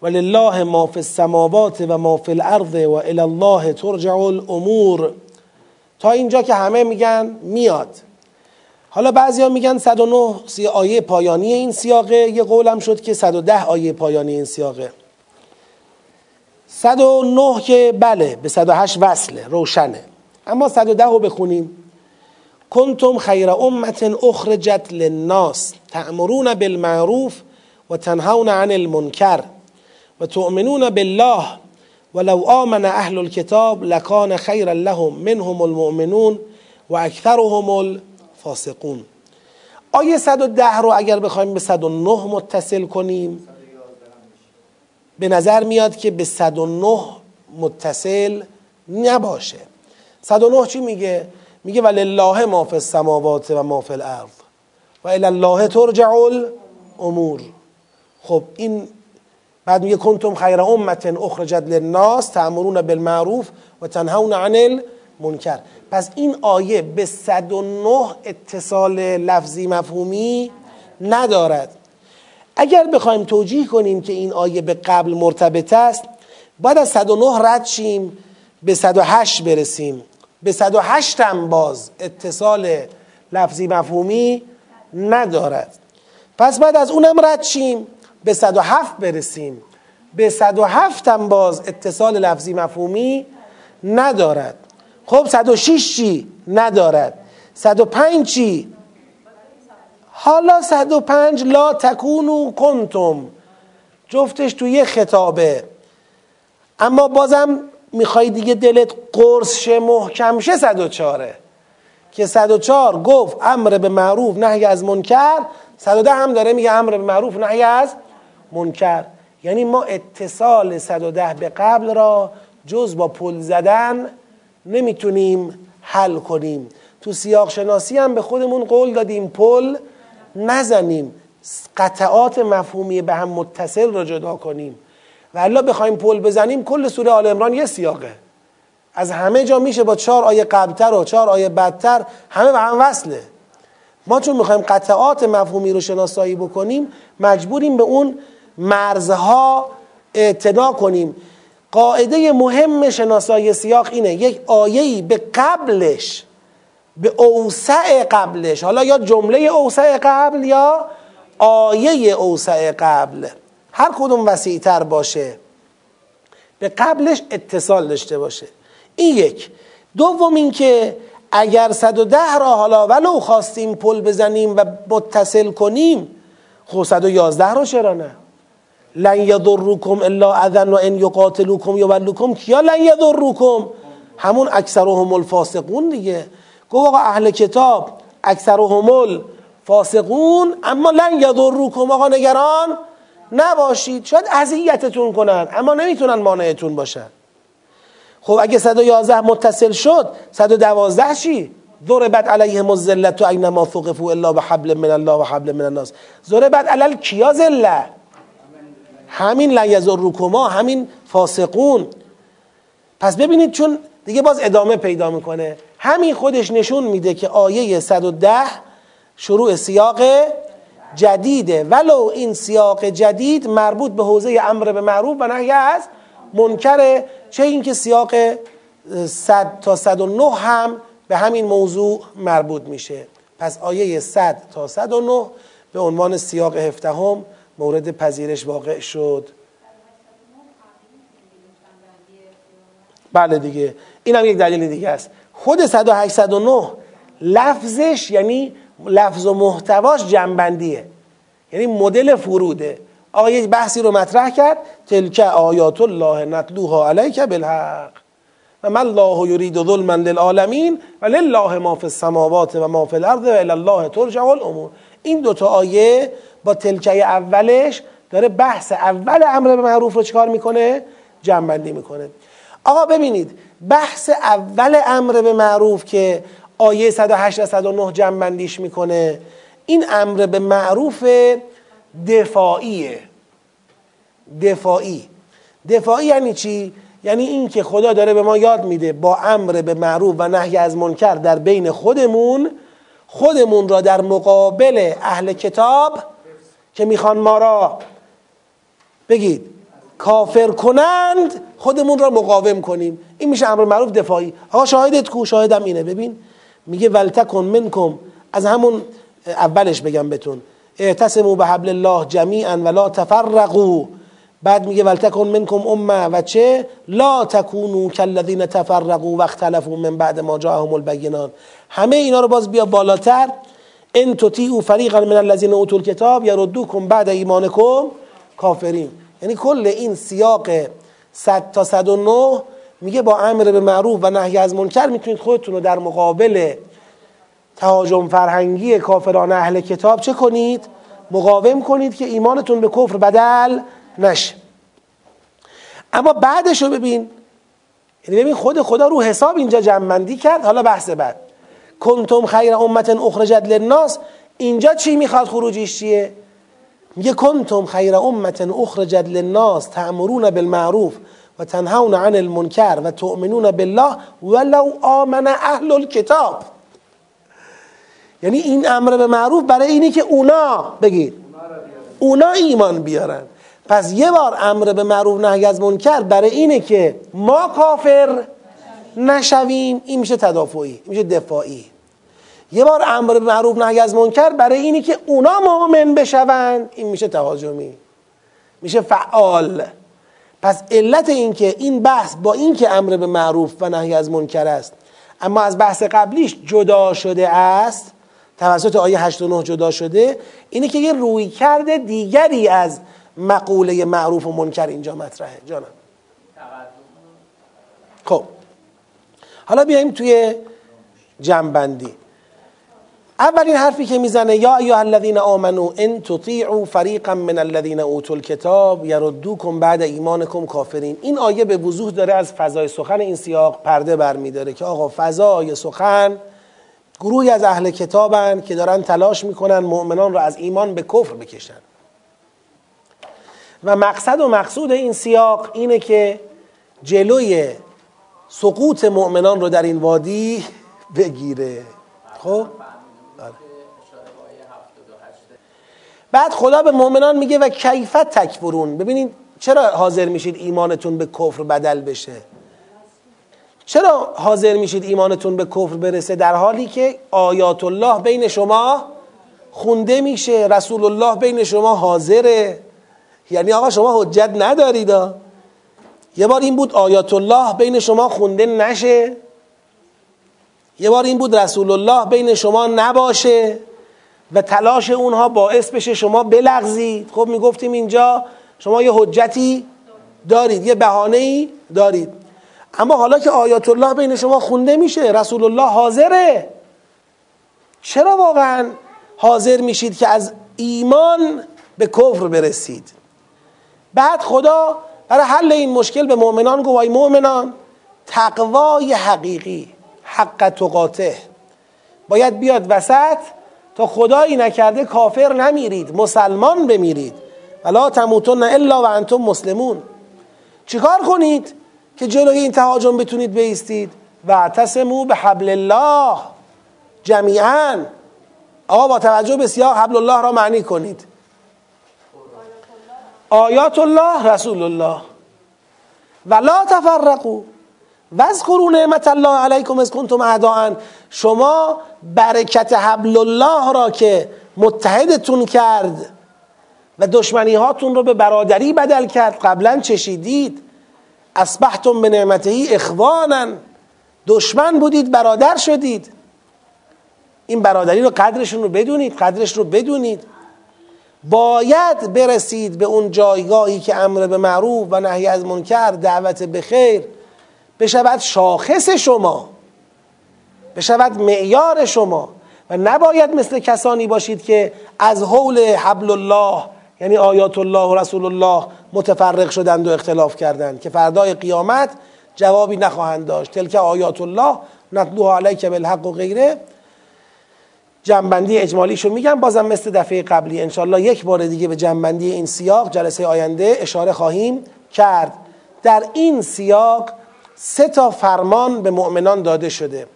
ولله ما فی السماوات و ما فی الارض و الله ترجع الامور. تا اینجا که همه میگن میاد. حالا بعضیا میگن 109 سی آیه پایانی این سیاقه. یه قولم شد که 110 آیه پایانی این سیاقه. 109 که بله به 108 وصله روشنه. اما 110 رو بخونیم. کنتم خیر امت اخرجت للناس تأمرون بالمعروف و تنهون عن المنکر و تؤمنون بالله ولو آمن اهل الكتاب لکان خیرا لهم منهم المؤمنون و اکثرهم الفاسقون آیه 110 رو اگر بخوایم به 109 متصل کنیم به نظر میاد که به 109 متصل نباشه. 109 چی میگه؟ میگه ولله ما فی السماوات و ما فی الارض و الی الله ترجع الامور. خب این بعد میگه کنتم خیر امت اخرجت للناس تأمرون بالمعروف و تنهون عن المنکر پس این آیه به 109 اتصال لفظی مفهومی ندارد. اگر بخوایم توجیه کنیم که این آیه به قبل مرتبط است باید از 109 رد شیم به 108 برسیم. به 108 هم باز اتصال لفظی مفهومی ندارد. پس بعد از اونم رد شیم به 107 برسیم. به 107 هم باز اتصال لفظی مفهومی ندارد. خب 106 چی؟ ندارد. 105 چی؟ حالا 105 لا تکونو کنتم. جفتش توی یه خطابه. اما بازم می‌خوای دیگه دلت قرص شه محکم شه 104 که 104 گفت امر به معروف نهی از منکر. 110 هم داره میگه امر به معروف نهی از منکر. یعنی ما اتصال 110 به قبل را جز با پل زدن نمی‌تونیم حل کنیم. تو سیاق شناسی هم به خودمون قول دادیم پل نزنیم. قطعات مفهومی به هم متصل را جدا کنیم. و الا بخوایم پل بزنیم کل سوره آل عمران یه سیاقه. از همه جا میشه با چهار آیه قبلتر و چهار آیه بدتر همه به هم وصله. ما چون می‌خوایم قطعات مفهومی رو شناسایی بکنیم مجبوریم به اون مرزها اعتنا کنیم. قاعده مهم شناسایی سیاق اینه یک آیهی به قبلش به اوسع قبلش حالا یا جمله اوسع قبل یا آیه اوسع قبل هر کدوم وسیعتر باشه به قبلش اتصال داشته باشه. این یک. دوم اینکه اگر 110 را حالا ولو خواستیم پل بزنیم و متصل کنیم خب 111 رو چرا نه؟ لن یضرکم الا اذن و ان یقاتلوکم یولوکم کیا لن یضرکم همون اکثرهم الفاسقون دیگه. گفت آقا اهل کتاب اکثرهم الفاسقون اما لن یضرکم آقا نگران نباشید. شاید اذیتتون کنن اما نمی‌تونن مانعتون باشن. خب اگه 111 متصل شد 112 چی؟ ضربت علیهم الذلت اینما ثقفوا الا بحبل من الله و حبل من الناس. ضربت علی کیا ذله همین لیزرکما همین فاسقون. پس ببینید چون دیگه باز ادامه پیدا می‌کنه. همین خودش نشون میده که آیه 110 شروع سیاق جدیده. ولو این سیاق جدید مربوط به حوزه امر به معروف و نهی از منکره چه اینکه سیاق 100 تا 109 هم به همین موضوع مربوط میشه. پس آیه 100 تا 109 به عنوان سیاق هفدهم مورد پذیرش واقع شد. بله دیگه. این هم یک دلیل دیگه است. خود 189 لفظش یعنی لفظ و محتواش جنبندیه. یعنی مدل فروده. آقا یک بحثی رو مطرح کرد. تلک آیات الله نتلوها علیک بالحق. و من الله یرید ظلما للعالمین و لله ما فی السماوات و ما فی الارض و الله ترجع الامور. این دوتا آیه با تلکه اولش داره بحث اول امر به معروف رو چکار می‌کنه؟ جنبندی می‌کنه. آقا ببینید بحث اول امر به معروف که آیه 108 109 جنبندیش می‌کنه این امر به معروف دفاعیه. دفاعی. دفاعی یعنی چی؟ یعنی این که خدا داره به ما یاد میده با امر به معروف و نهی از منکر در بین خودمون خودمون را در مقابل اهل کتاب که می‌خوان ما را بگید کافر کنند خودمون را مقاوم کنیم. این میشه امر معروف دفاعی. آقا شاهدت کو؟ شاهدم اینه. ببین میگه ولتکن منکم. از همون اولش بگم بتون اعتصموا به حبل الله جمیعا ولا تفرقوا. بعد میگه ولتکن منکم امه و چه؟ لا تکونوا کالذین تفرقوا و اختلفوا من بعد ما جاءهم البینات. همه اینا رو باز بیا بالاتر. ان تطیعوا فریقا من الذین اوتوا الکتاب یردوکم بعد ایمانکم کافرین. یعنی کل این سیاق 100 تا 109 میگه با امر به معروف و نهی از منکر می‌تونید خودتون رو در مقابل تهاجم فرهنگی کافران اهل کتاب چه کنید؟ مقاوم کنید که ایمانتون به کفر بدل نشه. اما بعدش رو ببین یعنی ببین خود خدا رو حساب اینجا جمعندی کرد حالا بحث بعد. کنتم خیر امت اخرجت للناس. اینجا چی می‌خواد خروجیش چیه؟ میگه کنتم خیر امت اخرجت للناس تأمرون بالمعروف و تنهون عن المنکر و تؤمنون بالله ولو آمن اهل الكتاب. یعنی این امر به معروف برای اینی که اونا بگید اونا ایمان بیارن. پس یه بار امر به معروف نهی از منکر برای اینه که ما کافر نشویم. این میشه تدافعی این میشه دفاعی. یه بار امر به معروف نهی از منکر برای اینی که اونا مؤمن بشوند این میشه تهاجمی. میشه فعال. پس علت این که این بحث با این که امر به معروف و نهی از منکر است اما از بحث قبلیش جدا شده است توسط آیه 8 و 9 جدا شده اینه که یه روی کرده دیگری از مقوله معروف و منکر اینجا مطرحه. جانم. خب. حالا بیایم توی جنبندی. اولین حرفی که می‌زنه یا ایها الذین آمنو ان تطیعوا فریقا من الذین اوتوا الکتاب یردوکم بعد ایمانکم کافرین. این آیه به وضوح داره از فضای سخن این سیاق پرده برمیداره که آقا فضای سخن گروهی از اهل کتابن که دارن تلاش می‌کنن مؤمنان رو از ایمان به کفر بکشن. و مقصد و مقصود این سیاق اینه که جلوی سقوط مؤمنان رو در این وادی بگیره. خب؟ بعد خدا به مؤمنان میگه و کیفت تکبرون ببینید چرا حاضر میشید ایمانتون به کفر بدل بشه؟ چرا حاضر میشید ایمانتون به کفر برسه؟ در حالی که آیات الله بین شما خونده میشه رسول الله بین شما حاضره. یعنی آقا شما حجت ندارید یه بار این بود آیات الله بین شما خونده نشه. یه بار این بود رسول الله بین شما نباشه. و تلاش اونها باعث بشه شما بلغزید. خب می‌گفتیم اینجا شما یه حجتی دارید یه بهانه ای دارید. اما حالا که آیات الله بین شما خونده میشه رسول الله حاضره. چرا واقعا حاضر میشید که از ایمان به کفر برسید؟ بعد خدا برای حل این مشکل به مؤمنان گفت ای مؤمنان تقوای حقیقی حق تقاته. باید بیاد وسط تا خدایی نکرده کافر نمیرید مسلمان بمیرید. ولا تموتن الا و انتم مسلمون. چیکار کنید که جلوی این تهاجم بتونید بیستید؟ و اعتصمو به حبل الله جمیعا. آقا با توجه به سیاه حبل الله را معنی کنید. آیات الله رسول الله. ولا تفرقوا. واذکروا نعمت الله علیکم از کنتم اعداء. شما برکت حبل الله را که متحدتون کرد و دشمنی هاتون رو به برادری بدل کرد. قبلا چشیدید. اصبحتم به نعمته اخوانا. دشمن بودید برادر شدید. این برادری رو قدرشون رو بدونید قدرش رو بدونید. باید برسید به اون جایگاهی که امر به معروف و نهی از منکر دعوت به خیر. بشود شاخص شما بشود معیار شما. و نباید مثل کسانی باشید که از حول حبل الله یعنی آیات الله و رسول الله متفرق شدند و اختلاف کردند که فردای قیامت جوابی نخواهند داشت. تلک آیات الله نتلوها علیک بالحق و غیره. جنبندی اجمالیشو میگم بازم مثل دفعه قبلی. انشالله یک بار دیگه به جنبندی این سیاق جلسه آینده اشاره خواهیم کرد. در این سیاق سه تا فرمان به مؤمنان داده شده.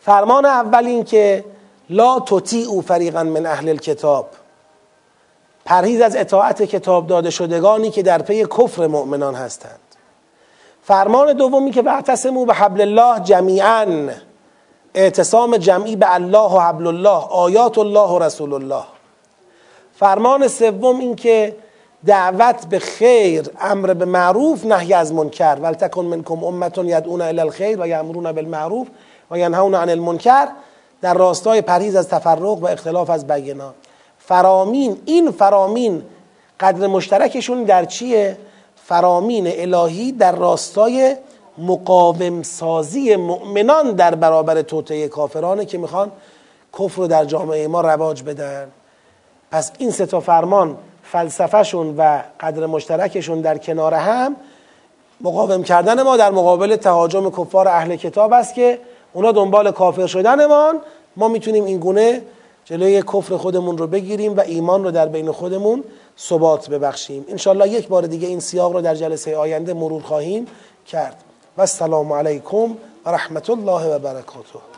فرمان اول این که لا او فریقا من اهل الکتاب. پرهیز از اطاعت کتاب داده شدگانی که در پی کفر مؤمنان هستند. فرمان دومی که واعتصموا به حبل الله جمیعا اعتصام جمعی به الله و حبل الله آیات الله و رسول الله. فرمان سوم این که دعوت به خیر امر به معروف نهی از منکر. ولتکن منکم امتون یدعون الی الخیر و یامرون بالمعروف و ینهون عن المنکر. در راستای پرهیز از تفرق و اختلاف از بینا فرامین این فرامین قدر مشترکشون در چیه؟ فرامین الهی در راستای مقاوم سازی مؤمنان در برابر توطعه کافرانه که می‌خوان کفر رو در جامعه ما رواج بدن. پس این سه تا فرمان فلسفهشون و قدر مشترکشون در کنار هم مقاوم کردن ما در مقابل تهاجم کفار اهل کتاب است که اونا دنبال کافر شدنمان. ما می‌تونیم این گونه جلوی کفر خودمون رو بگیریم و ایمان رو در بین خودمون ثبات ببخشیم. انشالله یک بار دیگه این سیاق رو در جلسه آینده مرور خواهیم کرد. و السلام علیکم و رحمت الله و برکاته.